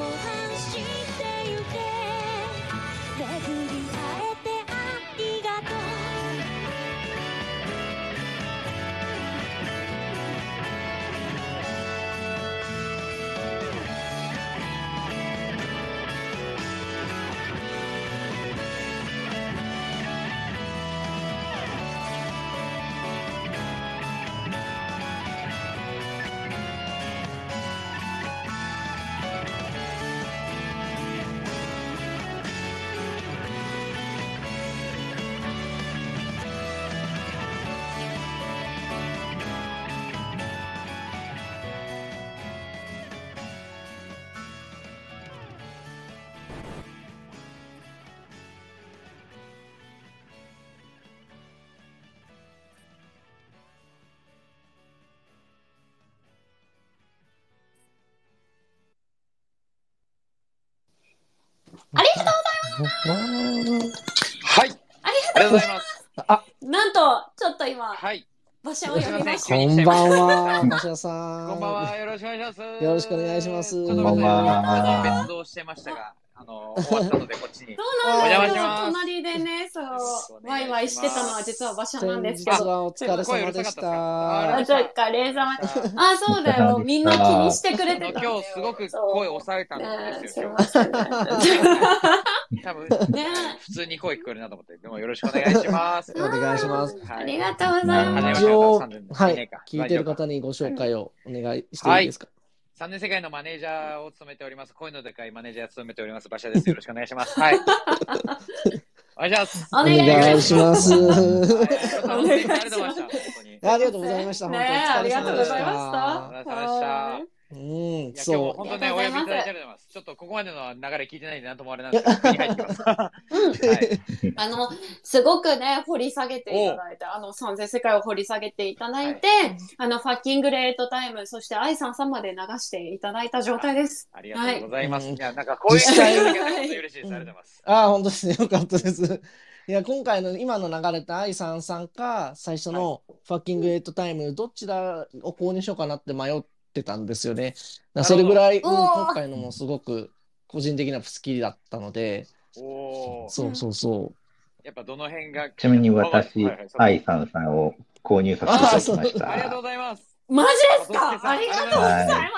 日はい。ありがとうございます。うなんと、ちょっと今、はい。馬車を呼びました。こんばんは、馬車さん。こんばんは。よろしくお願いします。よろしくお願いしますこんばんはあの別動してましたが、あの、終わったので、こっちに。そうなんですよお邪魔します隣でね、くお、願いしてたのは実は馬車なんですけど。はお疲れ様でしたた。あ、ちょっか、レーザーあ、そうだよ。みんな気にしてくれてた。今日すごく声を抑えたんねですよ。多分、ね普通に声聞こえるなと思って、でもよろしくお願いします。お願いします。はいありがとうございます。はい聞いてる方にご紹介をお願いしていいですか？3年世界のマネージャーを務めております。声のでかいマネージャーを務めております。馬車です。よろしくお願いします。はい。お願いします。おお願いします。ありがとうございました。ありがとうございました。本当ねありがとうございました。お疲れ様でしたはいうん、いや今日そう。本当ね、お呼ありがとうございますびいただいてありがとうございます。ちょっとここまでの流れ聞いてないんで、なんともあれなんですけど。あの、すごくね、掘り下げていただいて、あの、燦然世界を掘り下げていただいて、あの、 Fucking Great Time、そして愛さんさんまで流していただいた状態です。ありがとうございます。はいいや、なんかこういう機会が本当に嬉しいです。ありがとうございます。ああ、本当ですね。よかったです。いや、今回の今の流れた愛さんさんか、最初の Fucking Great Time、どちらを購入しようかなって迷ってたんですよね。だからそれぐらい、うん今回のもすごく個人的な好きだったので、おーそうそうそう。やっぱどの辺が。ちなみに私はいはい、愛さんさんを購入させていただきましありがとうた。ございます。マジですか？ありがとうございます。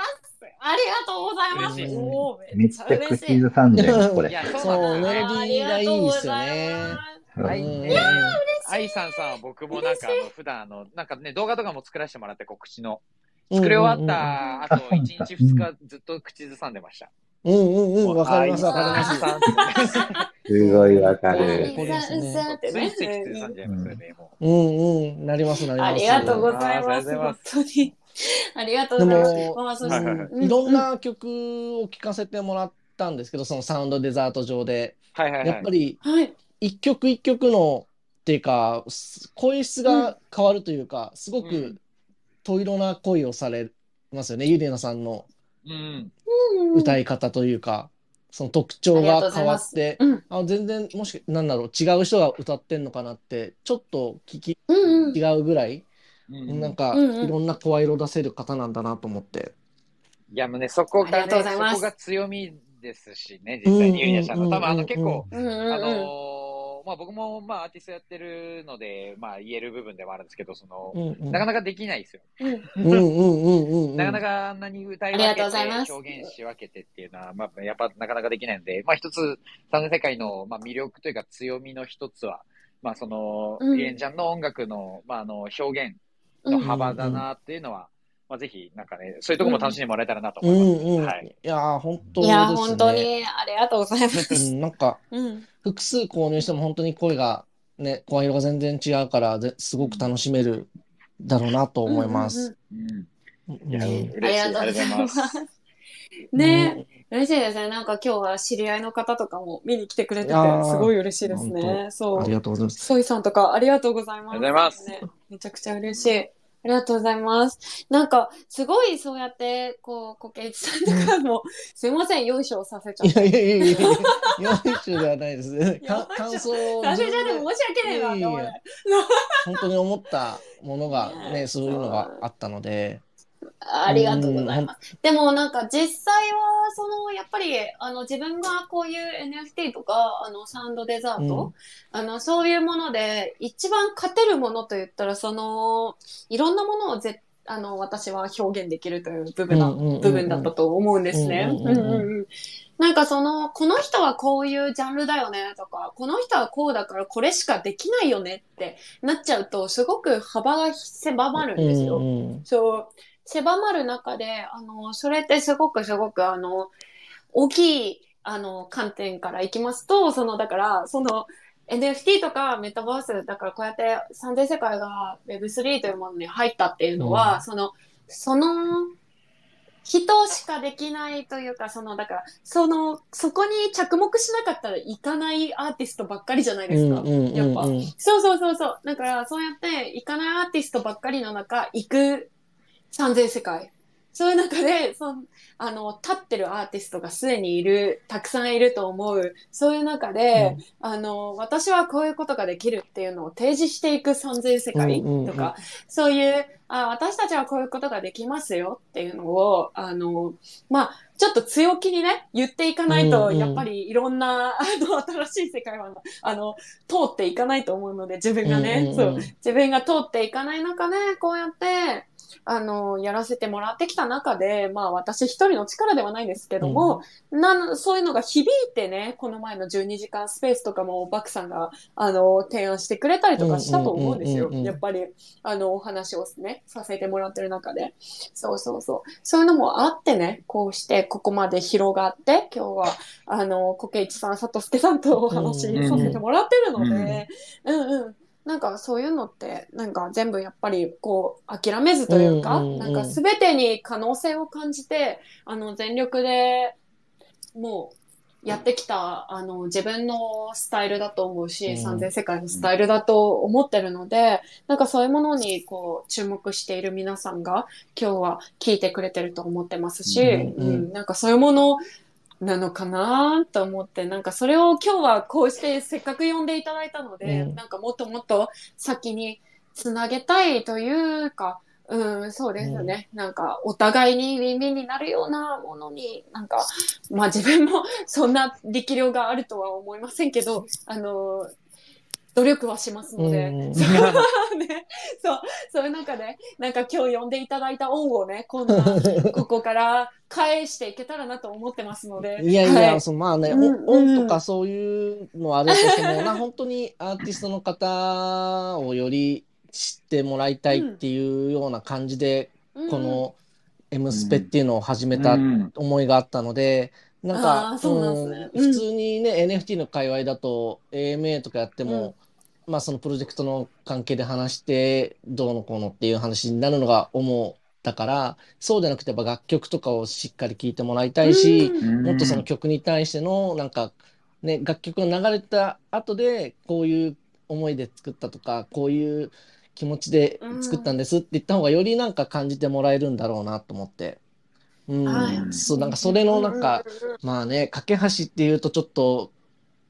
ありがとうございます。嬉しいおーめっちゃ嬉しい口ずさんでるこれ。そうそうなんメロデ。ィーがいいですよねはい。うんえー愛さんさんは僕もなんかあの普段あの、なんかね、動画とかも作らせてもらって、こう口の。作り終わった後、1日2日ずっと口ずさんでました。うんうんうん、わかりますわかります。すごいわかうる。んこれついつい口ずさんじゃいますよね、もうんうん、なりますなります。ありがとうございます。本当に。ありがとうございます。いろんな曲を聴かせてもらったんですけど、そのサウンドデザート上で。う。はいはいはい。やっぱりはい。一曲一曲のっていうか、す声質が変わるというか、すごくうんと色な声をされますよね、ゆりなさんのうん。歌い方というか、その特徴が変わって、うん。あ全然もしなんだろう違う人が歌ってんのかなってちょっと聞きうんうん。違うぐらい、うんなんかうんうんいろんな声色出せる方なんだなと思って。いや、もうね、そこあがね、そこが強みですしね、実際にゆりなちゃんの。うん多分あの結構、うんうんうん。あのーまあ僕もまあアーティストやってるので、まあ言える部分ではあるんですけど、その、うんうん。なかなかできないですよ。うん。うんうんうんうん。うんなかなかあんなに歌い分ありがとうけてございます。表現し分けてっていうのは、まあやっぱなかなかできないので、まあ一つ、三年世界のまあ魅力というか強みの一つは、まあその、うん。イレンちゃんの音楽の、まああの表現の幅だなっていうのは、まあぜひなんかね、そういうところも楽しんでもらえたらなとう思います。んうん、はい。いやー本当ですね。いや、本当にありがとうございます。うん、なんかうん。複数購入しても本当に声がね声色が全然違うからですごく楽しめるだろうなと思います。うん。うんいや、うん嬉しい。ありがとうございます。ね嬉しいですね。なんか今日は知り合いの方とかも見に来てくれててすごい嬉しいですね。本ありそう。がとうございます。ソイさんとかありがとうございます。ありがとうございますねめちゃくちゃ嬉しい。ありがとうございます。なんか、すごいそうやって、こう、コケイチさんとかも、すいません、よいしょさせちゃって。いやいやいやいやよいしょではないです。ね。か感想を。させちゃって申し訳ないなって思う。いやいや本当に思ったものがね、そういうのがあったので、ありがとうございます。でもなんか実際は、その、やっぱり、あの、自分がこういう NFT とか、あの、サウンドデザート、あの、そういうもので、一番勝てるものと言ったら、その、いろんなものをぜあの、私は表現できるという部分だ、うんうんうんうん。部分だったと思うんですね。うんうんうんうん。うんうん。なんかその、この人はこういうジャンルだよねとか、この人はこうだからこれしかできないよねってなっちゃうと、すごく幅が狭まるんですよ。うんうん。そう、狭まる中で、あの、それってすごくすごく、あの、大きい、あの、観点からいきますと、その、だから、その、NFT とかメタバース、だからこうやって三千世界が Web3 というものに入ったっていうのは、うんその、その、人しかできないというか、その、だから、その、そこに着目しなかったらいかないアーティストばっかりじゃないですか。うんうんうんやっぱ。うんそうそうそうそう。だから、そうやって、行かないアーティストばっかりの中、行く三千世界。そういう中で、その、あの、立ってるアーティストがすでにいる、たくさんいると思う。そういう中で、あの、私はこういうことができるっていうのを提示していく三千世界うんうんうん。とか、そういう、あ、私たちはこういうことができますよっていうのを、あの、まあ、ちょっと強気にね、言っていかないと、うんうん。やっぱりいろんな、あの、新しい世界は、あの、通っていかないと思うので、自分がね、うんうんうん。そう、自分が通っていかない中で、こうやって、あの、やらせてもらってきた中で、まあ私一人の力ではないですけども、なんそういうのが響いてね、この前の12時間スペースとかもバクさんが、あの、提案してくれたりとかしたと思うんですようんうんうんうん。やっぱり、あの、お話をね、させてもらってる中で。そうそうそう。そういうのもあってね、こうしてここまで広がって、今日は、あの、コケイチさん、サトスケさんとお話しさせてもらってるので、うんうん。なんかそういうのって、なんか全部やっぱりこう諦めずというか、うんうんうん。なんか全てに可能性を感じて、あの全力でもうやってきた、あの自分のスタイルだと思うし、うん。三千世界のスタイルだと思ってるので、なんかそういうものにこう注目している皆さんが今日は聞いてくれてると思ってますし、うんうんうん。なんかそういうものなのかなと思って、なんかそれを今日はこうしてせっかく呼んでいただいたので、うん。なんかもっともっと先につなげたいというか、うん、そうですよね。なんか、お互いに耳になるようなものに、なんか、まあ自分もそんな力量があるとは思いませんけど、あの、努力はしますので、うん。ね、そう、いう中で、なんか今日呼んでいただいた恩をね、今度は ここから返していけたらなと思ってますので。いやいや、はい。そのまあね、うんお音とかそういうのはあれとしても、な本当にアーティストの方をより知ってもらいたいっていうような感じで、うん。この「M スペ」っていうのを始めたうん。思いがあったので、なんあかねうんうん普通にね、NFT の界隈だと AMA とかやっても、まあそのプロジェクトの関係で話してどうのこうのっていう話になるのが主だからそうじゃなくてやっぱ楽曲とかをしっかり聴いてもらいたいし、うん。もっとその曲に対してのなんかね楽曲が流れた後でこういう思いで作ったとかこういう気持ちで作ったんですって言った方がよりなんか感じてもらえるんだろうなと思って。うん、はい。そうなんかそれのなんか、まあね架け橋っていうとちょっと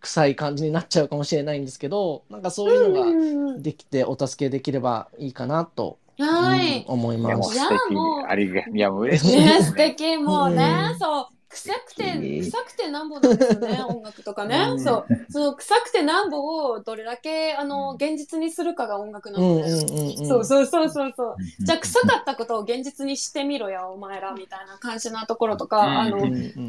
臭い感じになっちゃうかもしれないんですけどなんかそういうのがうんできてお助けできればいいかなと、はい。うん思いいや、ます。もう素敵いやもう。ありが、いや、もう嬉しいでね、す素敵もうね、うんそう。臭くて、臭くてなんぼなんですよね、音楽とかね。うんそう。その臭くてなんぼをどれだけ、あの、現実にするかが音楽なうんので。そうそうそうそうそう。うんじゃあ臭かったことを現実にしてみろや、お前ら、みたいな感じなところとか、うんあの、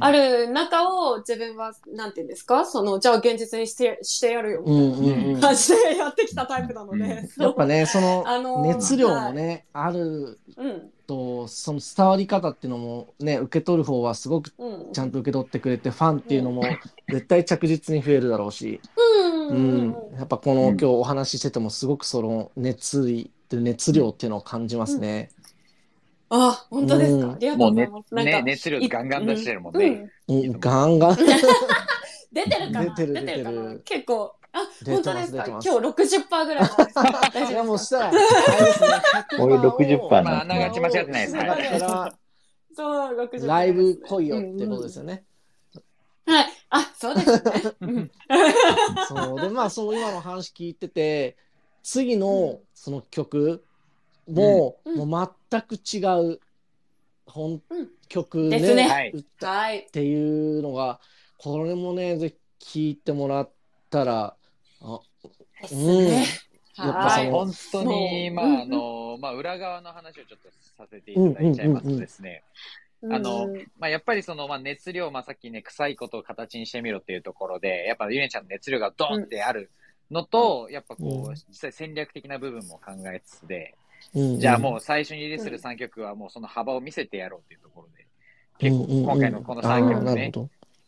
ある中を自分は、なんて言うんですか？その、じゃあ現実にして、してやるよ、み。たいな感じでやってきたタイプなので。やっぱね、その熱量もね、あるうん。と、その伝わり方っていうのもね、受け取る方はすごくうん。ちゃんと受け取ってくれて、ファンっていうのも絶対着実に増えるだろうし、うん。ううんん。やっぱこの今日お話ししててもすごくその熱意って熱量っていうのを感じますね。あ、本当ですか？うんありがうねうございます。なんかね、熱量ガンガン出してるもんうね。んうん、ガンガン。出てるかな？出てる結構。あ、本当ですか？出てます。今日60%ぐらい 大丈もうした俺60% まあ、あながち間違ってないです。そう、60%です。ライブ来いよってことですよね。はい。あ、そうですね。うん。そう。で、まあ、そう今の話聞いてて、次のその曲も、うん。もう全く違う本うん。曲ね、ですね。はい。歌っはい。ていうのが、これもね、ぜひ聞いてもらったら、あ、ですね。はい。やっぱその本当に、まあ、あの、まあ、裏側の話をちょっとさせていただいちゃいますとですね、あのうんまあ、やっぱりその、まあ、熱量、まあ、さっきね、臭いことを形にしてみろっていうところで、やっぱゆねちゃんの熱量がドンってあるのと、やっぱこうんう、実際戦略的な部分も考えつつで、うんじゃあもう最初にリスする3曲はもうその幅を見せてやろうっていうところで、結構うんうんうん今回のこの3あー曲ね。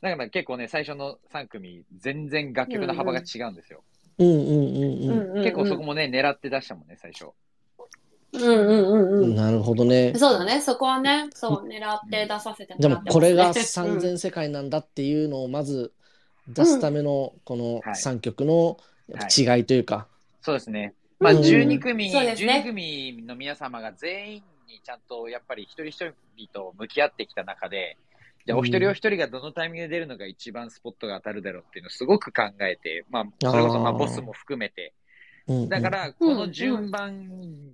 だから結構ね、最初の3組、全然楽曲の幅が違うんですよ。うんうんうんうん。うん結構そこもね、狙って出したもんね、最初。うんうんうんうん。なるほどね。そうだね。そこはね、そう、狙って出させてもでもらってますね。これがうん三千世界なんだっていうのをまず出すためのこのはい3曲の違いというか、そうですね。まあ、うん12組、そうですね12組の皆様が全員にちゃんとやっぱり一人一人と向き合ってきた中で、じゃあお一人お一人がどのタイミングで出るのが一番スポットが当たるだろうっていうのをすごく考えて、まあ、それこそまあボスも含めて、だから、この順番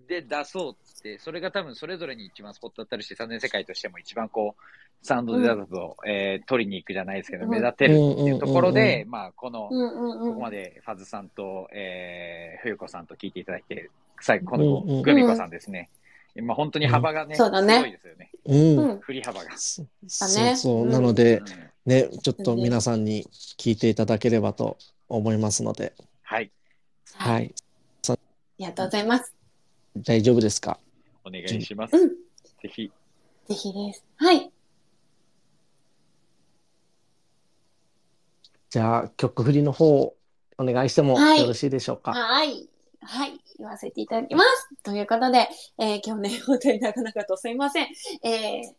で出そうって、それが多分それぞれに一番スポット当たるし、三年世界としても一番こう、サウンドでだと、えー取りに行くじゃないですけど、うん。目立てるっていうところうんで、まあ、この。ここまでファズさんと、えー、冬子さんと聞いていただいて、最後、このグミコさんですね。今本当に幅がね、そうだねすごいですよね。うんうん振り幅が。そそうそう、うんなのでうんねちょっと皆さんに聞いていただければと思いますので、はい。は。はいい、ありがとうございます。大丈夫ですか？お願いします。うん。ぜひ。ぜひです。はい。じゃあ曲振りの方お願いしてもはいよろしいでしょうか？はい。はい。言わせていただきます。ということで、えー今日ね、本当になかなかとすいません。えー、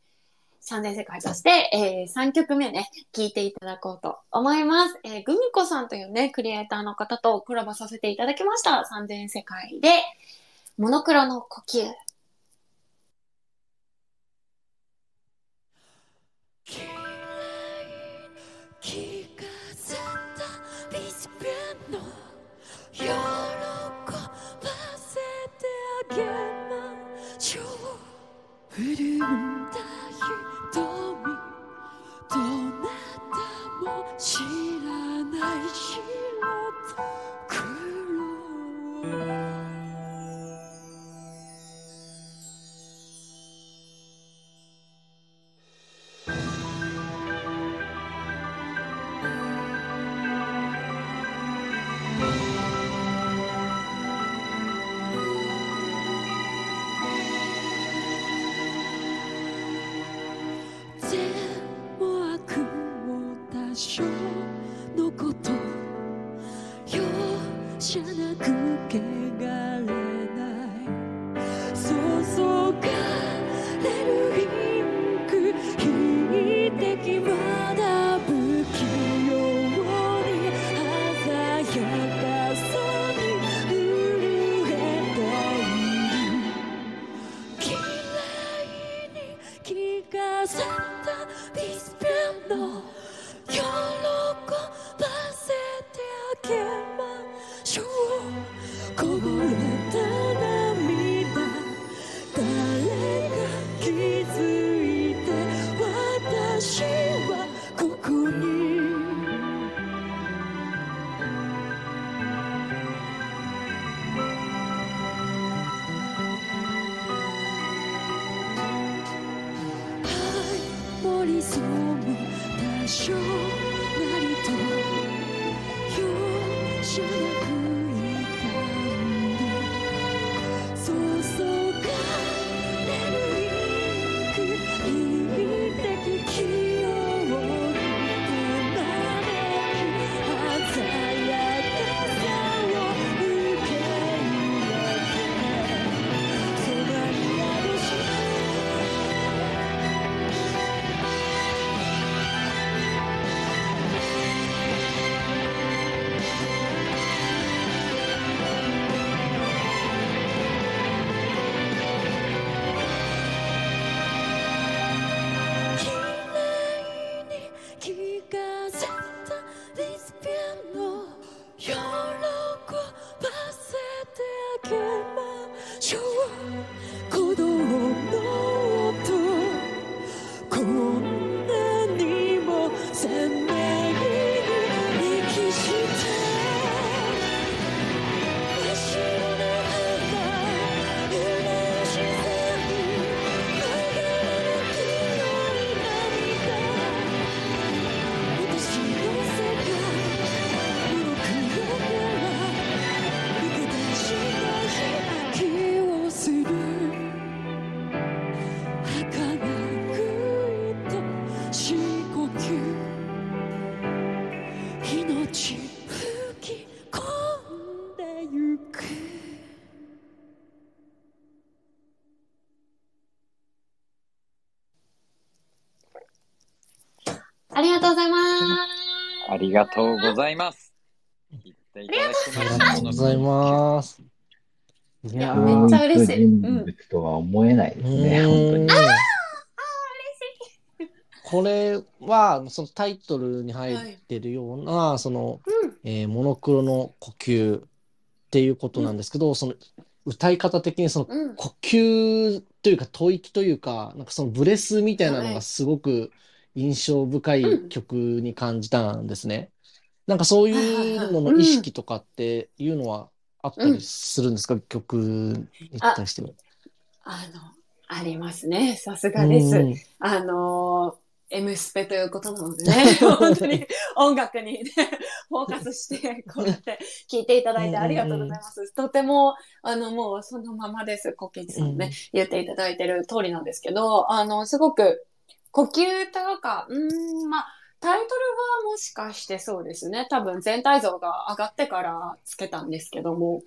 三年世界として、えー、3曲目ね、聴いていただこうと思います。えー、グミコさんというね、クリエイターの方とコラボさせていただきました。三千世界で、モノクロの呼吸。聞かせうくりがとうございます。言っていただきまあり。がとうございます。いやめっーちゃ嬉しい人物とは思えないですね、う本当に。これは、そのタイトルに入ってるような、その、うん。えーモノクロの呼吸っていうことなんですけど、その歌い方的にそのうん。呼吸というか吐息というか、なんかそのブレスみたいなのはいがすごく印象深い曲に感じたんですね。なんかそういうのの意識とかっていうのはあったりするんですか、曲に対しては。あの、ありますね。さすがです。うんあのー、M スペということなのでね、本当に音楽にね、フォーカスして、こうやって聞いていただいてありがとうございます。とても、あの、もうそのままです。コケチさんね、言っていただいてる通りなんですけど、あの、すごく、呼吸というか、うーん、まあ、タイトルはもしかしてそうですね。多分全体像が上がってからつけたんですけども、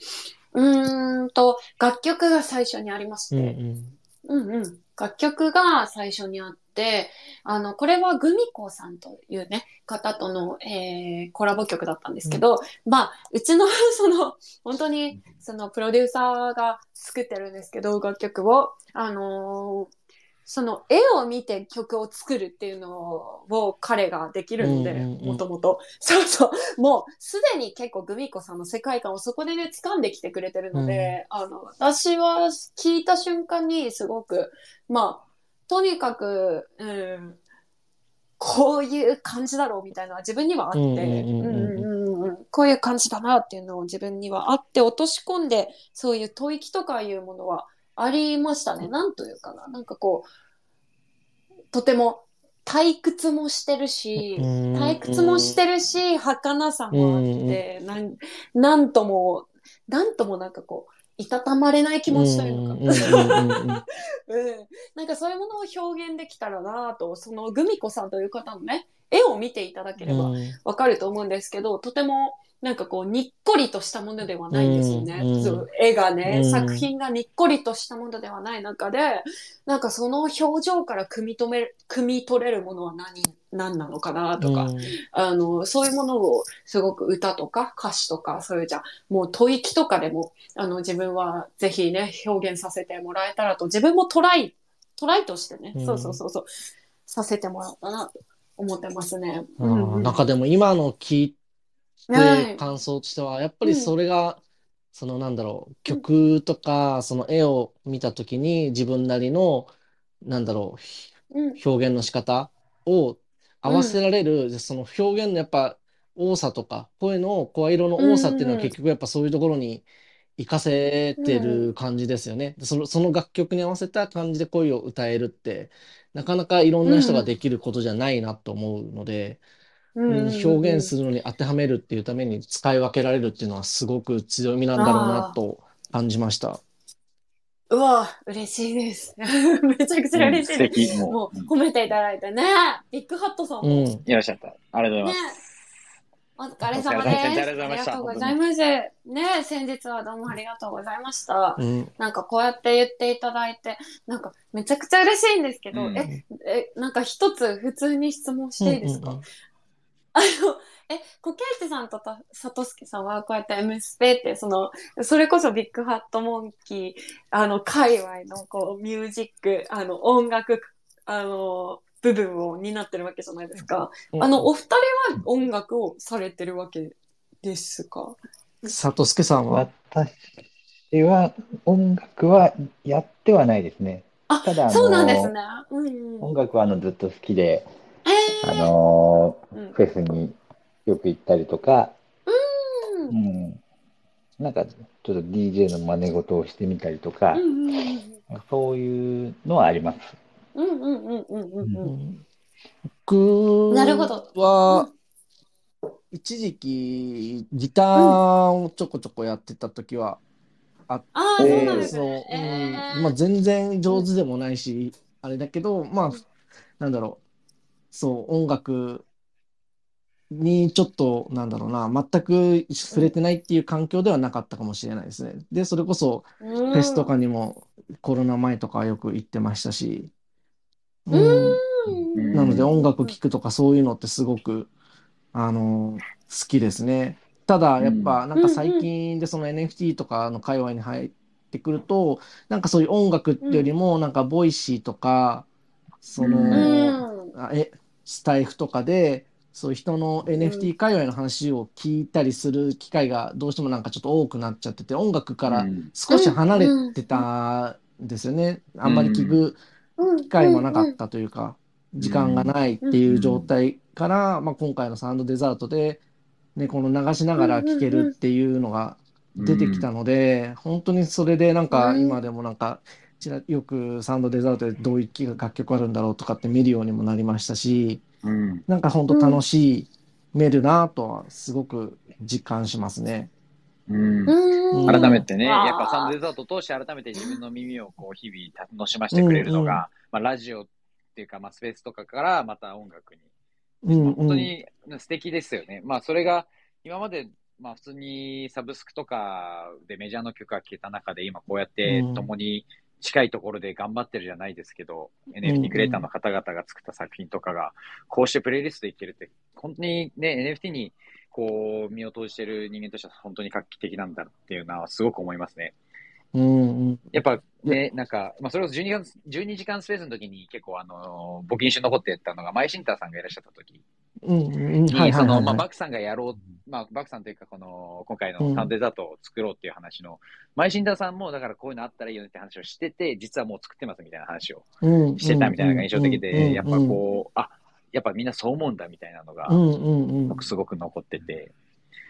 うーんと、楽曲が最初にありまして、うんうん。うんうん。楽曲が最初にあって、あの、これはグミコさんというね、方との、えー、コラボ曲だったんですけど、まあ、うちの、その、本当に、その、プロデューサーが作ってるんですけど、楽曲を、あのーその絵を見て曲を作るっていうのを彼ができるので、うんうんうんもともと。そうそう。もうすでに結構グミコさんの世界観をそこでね、掴んできてくれてるので、あの、私は聞いた瞬間にすごく、まあ、とにかく、うん、こういう感じだろうみたいなのは自分にはあって、うんうんうんうんうんうんうんこういう感じだなっていうのを自分にはあって落とし込んで、そういう吐息とかいうものはありましたね。なんというかな。なんかこう、とても退屈もしてるし、うん。退屈もしてるし、儚さもあって、なん、なんとも、なんともなんかこう、いたたまれない気持ちというのかなんかそういうものを表現できたらなと、そのグミコさんという方のね、絵を見ていただければうん。わかると思うんですけど、とてもなんかこう、にっこりとしたものではないんですよね。うん絵がね、うん。作品がにっこりとしたものではない中で、なんかその表情から汲み止め、汲み取れるものは何、何なのかなとか、うん。あの、そういうものをすごく歌とか歌詞とか、そういうじゃ、もう吐息とかでも、あの、自分はぜひね、表現させてもらえたらと、自分もトライ、トライとしてね、うん。そうそうそうそう、させてもらったなと思ってますね。ううんうんん。なんかでも今の聞いはい。て感想としては、やっぱりそれが、そのなんだろう、曲とか、その絵を見たときに自分なりの、なんだろうん。う、表現の仕方を合わせられる、その表現のやっぱ多さとか、声の声色の多さっていうのは結局やっぱそういうところに活かせてる感じですよね。でその、その楽曲に合わせた感じで声を歌えるって、なかなかいろんな人ができることじゃないなと思うので、うん表現するのに当てはめるっていうために使い分けられるっていうのはすごく強みなんだろうなと感じました。うわ、嬉しいです。めちゃくちゃ嬉しい素です。敵。ももう、う褒めていただいてね。ビッグハットさんも。うん。いらっしゃった。ありがとうございねます。お疲れ様です。お疲れ様ですありがとうございましたありがとうございます。ね先日はどうもありがとうございました。うん。なんかこうやって言っていただいて、なんかめちゃくちゃ嬉しいんですけど、うんえ、え、なんか一つ普通に質問していいですか、うんうんあの、え、コケイチさんとたサトスケさんはこうやって M スペって、その、それこそビッグハットモンキー、あの、界隈のこう、ミュージック、あの、音楽、あの、部分を担ってるわけじゃないですか。うんあの、お二人は音楽をされてるわけですか？佐藤助さんは、私は音楽はやってはないですね。あただ、あのそうなんですね。うんうん。音楽はあのずっと好きで、えあのー、うん。フェスによく行ったりとか、うん。うん、なんかちょっと DJ の真似事をしてみたりとか。う、んうんうんそういうのはあります。うんうんうんうんうんううん。ん僕なるほど。は、一時期ギターをちょこちょこやってた時はああ、そうなんそう、ね。えーうん。まあ、全然上手でもないし、あれだけど、まあ、なんだろう、そう、音楽にちょっと、なんだろうな、全く触れてないっていう環境ではなかったかもしれないですね。で、それこそ、フフェスとかにもコロナ前とかはよく行ってましたし、ううんん。なので音楽聴くとかそういうのってすごく、あの、好きですね。ただ、やっぱ、なんか最近でその NFT とかの界隈に入ってくると、なんかそういう音楽ってよりも、なんか Voicy とか、そうん。え、スタエフとかで、そういう人の NFT 界隈の話を聞いたりする機会がどうしてもなんかちょっと多くなっちゃってて、音楽からうん。少し離れてたんですよね。あんまり聞く機会もなかったというか、時間がないっていう状態から、まあ、今回のサウンドデザートで、ね、この流しながら聴けるっていうのが出てきたので、本当にそれでなんかうん。今でもなんか、ちらよくサウンドデザートでどういう楽曲あるんだろうとかって見るようにもなりましたし、うん。なんか本当楽しい、めるなとはすごく実感しますね。うん。うん改めてね、やっぱサウンドデザートを通して改めて自分の耳をこう日々楽しませてくれるのが、まあラジオっていうか、まあスペースとかからまた音楽に。うん本当に素敵ですよね。まあそれが今までまあ普通にサブスクとかでメジャーの曲が聴けた中で今こうやってうん共に近いところで頑張ってるじゃないですけど、NFT クリエイターの方々が作った作品とかがこうしてプレイリストでいけるって、本当にね、NFT にこう身を投じてる人間としては本当に画期的なんだっていうのはすごく思いますね。うんうん。やっぱね、なんか、まあ、それこそ12時間、12時間スペースの時に結構あの、募金集残ってたのが、マイシンターさんがいらっしゃった時うんうんに、その、まあ、バクさんがやろう、まあ、バクさんというか、この、今回うん。のサウンドデザートを作ろうっていう話の、マイシンターさんも、だからこういうのあったらいいよねって話をしてて、実はもう作ってますみたいな話をうんしてたみたいなのが印象的で、やっぱこう、あ、やっぱみんなそう思うんだみたいなのがすごく残ってて、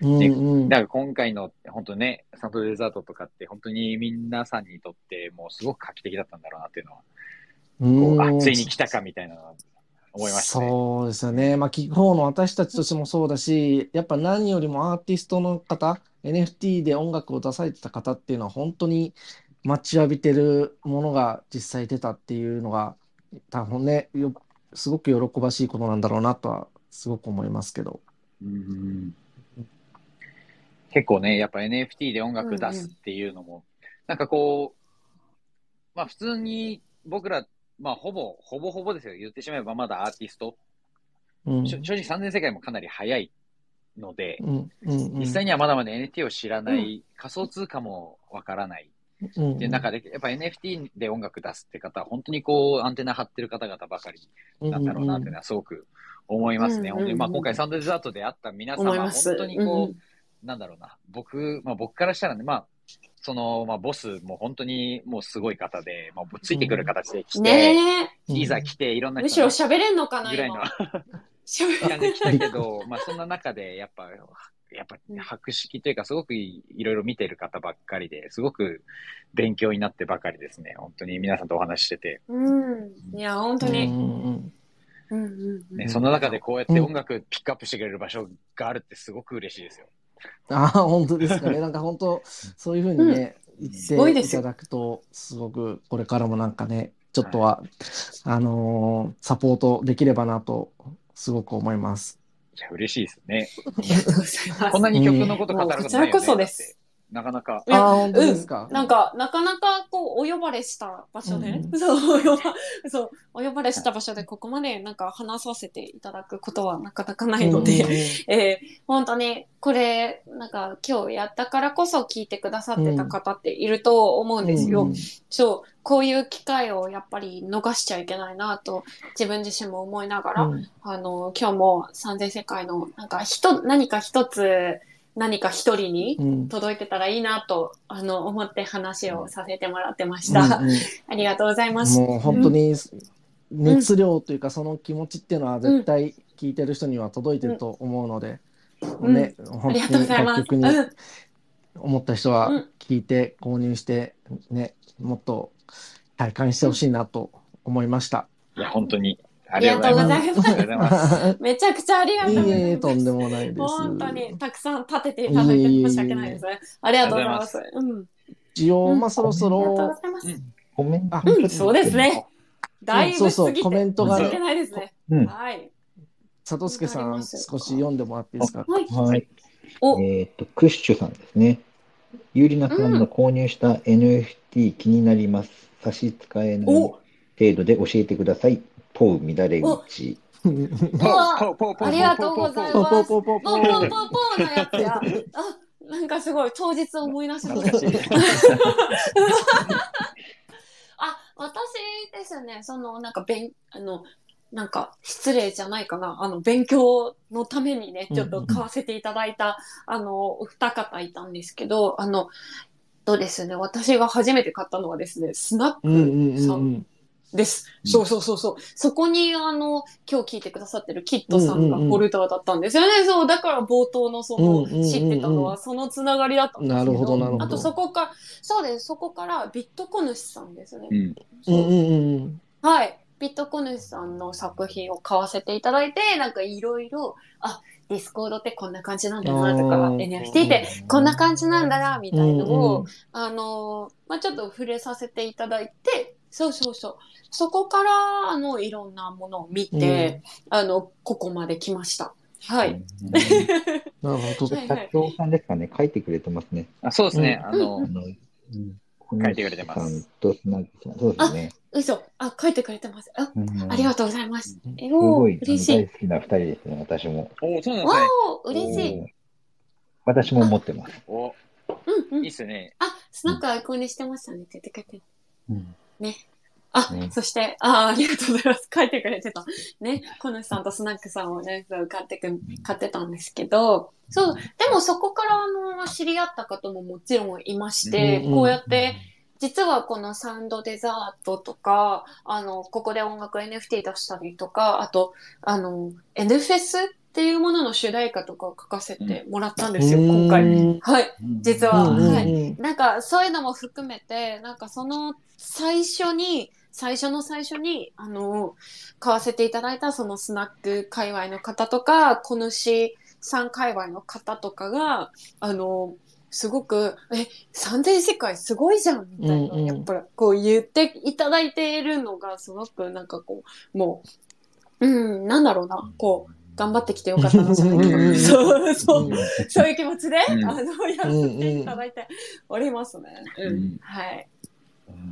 うんうん。だから今回の本当ね、サンドデザートとかって本当に皆さんにとってもうすごく画期的だったんだろうなっていうのは、こううん。あ、ついに来たかみたいなのは思いましたね。そうですよね。まあ、聞く方の私たちとしてもそうだし、やっぱ何よりもアーティストの方、NFT で音楽を出されてた方っていうのは本当に待ちわびてるものが実際出たっていうのが、多分ね、よ、すごく喜ばしいことなんだろうなとはすごく思いますけど。うん結構ね、やっぱ NFT で音楽出すっていうのも、なんかこう、まあ普通に僕ら、まあほぼ、ほぼほぼですよ。言ってしまえばまだアーティスト。うん。正直3000世界もかなり早いので、うんうんうん実際にはまだまだ NFT を知らない、仮想通貨もわからないうんっていう中で、やっぱ NFT で音楽出すって方は本当にこうアンテナ張ってる方々ばかりなんだろうなっていうのはすごく思いますね。うんうんうん本当にまあ今回サンドデザートで会った皆様、本。当にこう、なんだろうな、僕、まあ僕からしたらね、まあ、その、まあボスも本当にもうすごい方で、まあついてくる形で来て、ねうんいざ来ていろんえ。むしろな人が喋れんのかな、ぐらいの感じで来たけど、まあそんな中でやっぱ、やっぱ博識というかすごくいいろいろ見てる方ばっかりで、すごく勉強になってばかりですね。本当に皆さんとお話ししてて。うん。いや、本当に。うんうんうんうんうんね、その中でこうやって音楽ピックアップしてくれる場所があるってすごく嬉しいですよ。ああ、本当ですかね。なんか本当、そういうふうにね、言っていたすごいですよだくと、すごくこれからもなんかね、ちょっとは、あのーサポートできればなと、すごく思います。いや、嬉しいですね。ありがとうございますこんなに曲のこと語ることないよね。こちらこそです。なかなか。いやああ、本当ですか？なんか、なかなか、こう、お呼ばれした場所で、うん。そう、お呼ば、そう、お呼ばれした場所で、ここまで、なんか、話させていただくことはなかなかないので、うん。えー本当に、これ、なんか、今日やったからこそ聞いてくださってた方っていると思うんですよ。うん。そう、こういう機会をやっぱり逃しちゃいけないなと、自分自身も思いながら、うん。あの、今日も三千世界の、なんか、ひと、何か一つ、何か一人にうん届いてたらいいなと、あの、思って話をさせてもらってました。うんうん ありがとうございます。もう本当に熱量というか、その気持ちっていうのは絶対聞いてる人には届いてると思うので、うんね、ありがとうご本当にざいます。楽曲にうん思った人は聞いて購入して、ね、もっと体感してほしいなと思いました。いや、本当に。あありがとうございます。めちゃくちゃありがとうございます。いえいえ、とんでもないです。本当にたくさん立てていただいて申し訳ないですね。ありがとうございます。うん。一応、うんまあそろそろ。コメントん、そうですね。だいぶそうそう過ぎてコメントが申し訳ないですね。うん。はい。佐藤助さん、少し読んでもらっていいですか？はい。はい。お、えっと、クッシュさんですね。ゆりなさんの購入した NFT 気になります。差し支えないお程度で教えてください。ポウ乱れ口。ポーポーポーポーありがとうございポます。ポポポポポンポンポンポンのやつや。あ、なんかすごい、当日思い出しました。あ、私ですね、その、なんか、勉、あの、なんか、失礼じゃないかな。あの、勉強のためにね、ちょっと買わせていただいた、あの、お二方いたんですけど、あの、とですね、私が初めて買ったのはですね、スナうんうんックさうんうんん。です。そうそうそうそう。そこに、あの、今日聞いてくださってるキットさんがうんうんうんホルダーだったんですよね。そう、だから冒頭のその、うんうんうんうん知ってたのはそのつながりだったんですけなるほどなるほどあとそこから、そうです、そこからビットコヌシさんですね。うん。うんうんうんはい。ビットコヌシさんの作品を買わせていただいて、なんかいろいろ、あ、 Discord ってこんな感じなんだなとか、NFT ってこんな感じなんだな、みたいのを、うんうんあのー、まあ、ちょっと触れさせていただいて、そうそうそう。そこから、あの、いろんなものを見て、あの、ここまで来ました。はい。うん。なるほど。はい社長さんですかね。書いてくれてますね。あそうですね。ああの、の、うん。書いてくれてます。そうですね。嘘。あ、書いてくれてます。あ、うんありがとうございます。え、すおごい、ー嬉しい。大好きな二人ですね、私も。おそうなんわですね。お嬉しい。私も持ってます。おうんうんいいっ。すね。あ、スナックアイコンにしてましたねって言ってくれて。うんあ、ねそして、あ、ありがとうございます。書いてくれてた。ね、このさんとスナックさんをね、そう買ってく、買ってたんですけど、そう、でもそこからあの、知り合った方ももちろんいまして、うんうんこうやって、実はこのサウンドデザートとか、あの、ここで音楽 NFT 出したりとか、あと、あの、N フェスっていうものの主題歌とかを書かせてもらったんですよ、今回。うんはい、実は。うんうんはい。うんなんかそういうのも含めて、なんかその最初に、最初の最初に、あの、買わせていただいたそのスナック界隈の方とか、このしさん界隈の方とかが、あの、すごく、え、三千世界すごいじゃんみたいな、うんうんやっぱりこう言っていただいているのが、すごくなんかこう、もう、うん、なんだろうな、こう、頑張ってきてよかったなじゃないけど、そうそう、うんそういう気持ちで、うんあの、やらせていただいておりますね。うん。うんはい。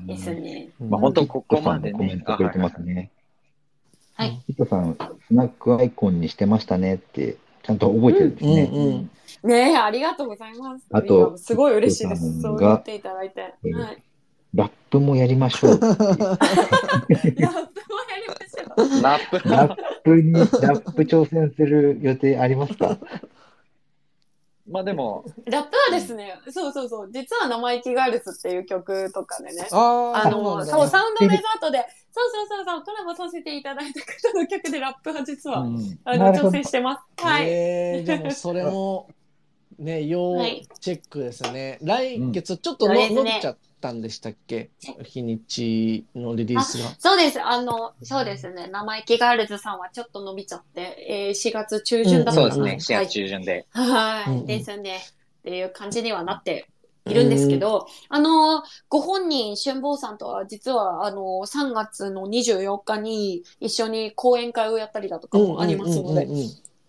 ですね。まあ本当ここまでヒットさんもコメンね。トくれてますね。はい。ヒットさん、スナックアイコンにしてましたねって、ちゃんと覚えてるんですね。うんうんねえ、ありがとうございます。あとすごい嬉しいです。そう言っていただいて。うんはい。ラップもやりましょう。ラップもやりましょう。ラップラップに、ラップ挑戦する予定ありますか？まあでも、ラップはですね、そうそうそう、実は生意気ガールズっていう曲とかでね、ああ、あの、そう、サウンドデザートで、そうそうそうそう、コラボさせていただいた方の曲でラップは実は、うんあの、挑戦してます。はい。えー、じゃあもうそれも、ね、要はいチェックですね。来月、ちょっとうですね伸びちゃったんでしたっけ？日にちのリリースが。そうです。あの、そうですね。生意気ガールズさんはちょっと伸びちゃって、えー、4月中旬だったかなそうですね、4月中旬で。はい。はい。ですね。っていう感じにはなっているんですけど、あの、ご本人、春坊さんとは実は、あの、3月の24日に一緒に講演会をやったりだとかもありますので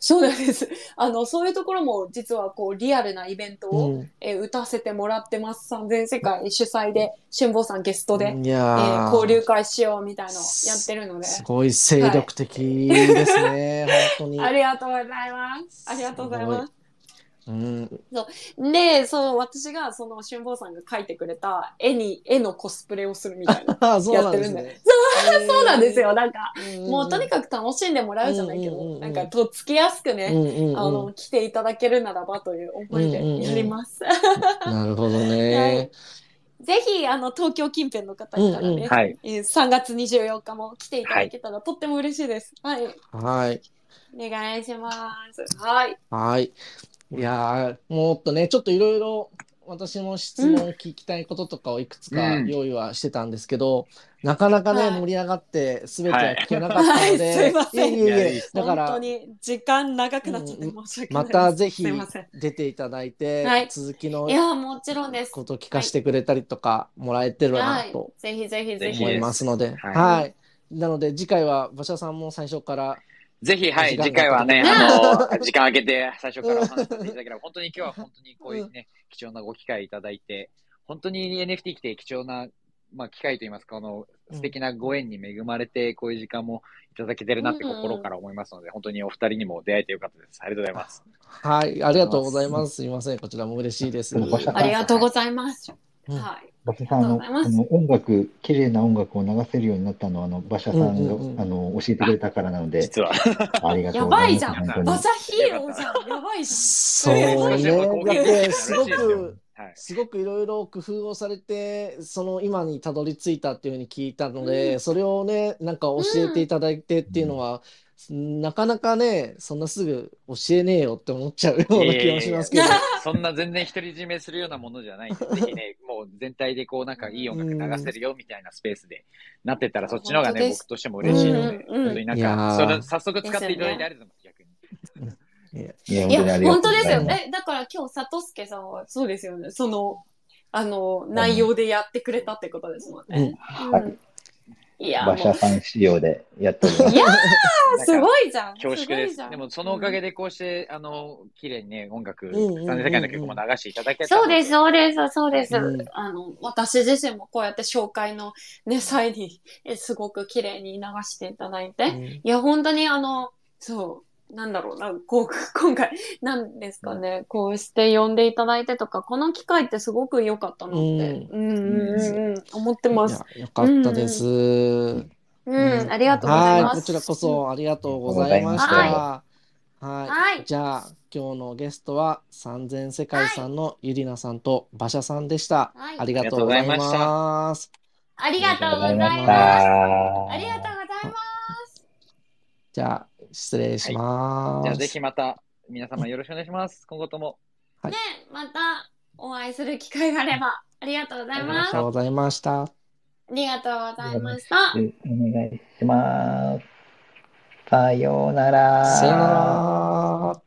そうなんです。あの、そういうところも実はこう、リアルなイベントを、うんうんえー打たせてもらってます。三千世界主催で、春坊さんゲストで、いえやーー交流会しようみたいのをやってるので。すごい精力的ですね、本当に。ありがとうございます。ありがとうございます。うん、で、そう、私がその春坊さんが描いてくれた絵に、絵のコスプレをするみたいな。あそうやってるんで。。そうなんですよ。なんか、うんもうとにかく楽しんでもらうじゃないけど、うんうんうんうんなんか、とっつきやすくね、うんうんうんあの、来ていただけるならばという思いでやります。なるほどね。ぜひ、あの、東京近辺の方いたらね、うんうんはい。えー3月24日も来ていただけたらとっても嬉しいです。はい。はい。お願いします。はい。はい。いやー。もっとね、ちょっといろいろ私も質問聞きたいこととかをいくつかうん。用意はしてたんですけど、なかなかね、はい。盛り上がって全ては聞けなかったのはいで、すいません。いえいだから本当、に時間長くなっちゃって申し訳ない。またぜひ。出ていただいて、はい。続きのいや、もちろんです。こと聞かせてくれたりとか、もらえてるはい。なと。ぜひぜひぜひ。思いますので、はい。はい。なので次回は馬車さんも最初から、ぜひ、はい、時間次回はね、があの、時間空けて最初からお話しさせていただければ、本当に今日は本当にこういうね、貴重なご機会いただいて、本当に NFT 来て貴重な、まあ、機会といいますか、この素敵なご縁に恵まれて、こういう時間もいただけてるなって心から思いますので、本当にお二人にも出会えてよかったです。ありがとうございます。はい、ありがとうございます。すいません、こちらも嬉しいです。ありがとうございます。うんはい。馬車さん、あの、あの音楽、綺麗な音楽を流せるようになったのは、あの、馬車さんが、うんうんうんあの、教えてくれたからなので、実は。ありがとうございます。やばいじゃん馬車ヒーローじゃん。やばいじそうね。すだって、すごく、はい。すごくいろいろ工夫をされて、その今にたどり着いたっていうふうに聞いたので、うんそれをね、なんか教えていただいてっていうのは、なかなかね、そんなすぐ教えねえよって思っちゃうような気がしますけどい。やいやいやそんな全然独り占めするようなものじゃないんで、ぜひね、もう全体でこうなんかいい音楽流せるよみたいなスペースでなってったら、そっちの方がね、僕としても嬉しいので、なんか、それ早速使っていただいてありがとうございます、逆に。いや、い本当ですよ。ね。だから今日、里助さんは、そうですよね。その、あの、内容でやってくれたってことですもんね。はいうんいや、馬車さん仕様でやっておりますい。やー、かすごいじゃん。恐縮ですごいじゃ。んでも、そのおかげでこうして、あの、綺麗にね、音楽、うんうんうんうん三世界の曲も流していただけたのそうです、そうです、そうです。うんあの、私自身もこうやって紹介のね、際に、えすごく綺麗に流していただいて。うんいや、本当にあの、そう、なんだろうな、こう、今回、なんですかね、こうして呼んでいただいてとか、この機会ってすごく良かったなって、うん、うん、うん、うん、思ってます。いやよかったです。うん、うんありがとうございます。はい、こちらこそありがとうございました。ははい。はい。じゃあ、今日のゲストは三千世界さんのゆりなさんと馬車さんでした。はいありがとうございます。ありがとうございあます。りがとうございましたありがとうございます。じゃあ、失礼します。じゃあ、ぜひまた、皆様よろしくお願いします。今後とも。はいね、またお会いする機会があれば、ありがとうございありがとうございました。りがとうございました。お願いします。さようなら。さよなら。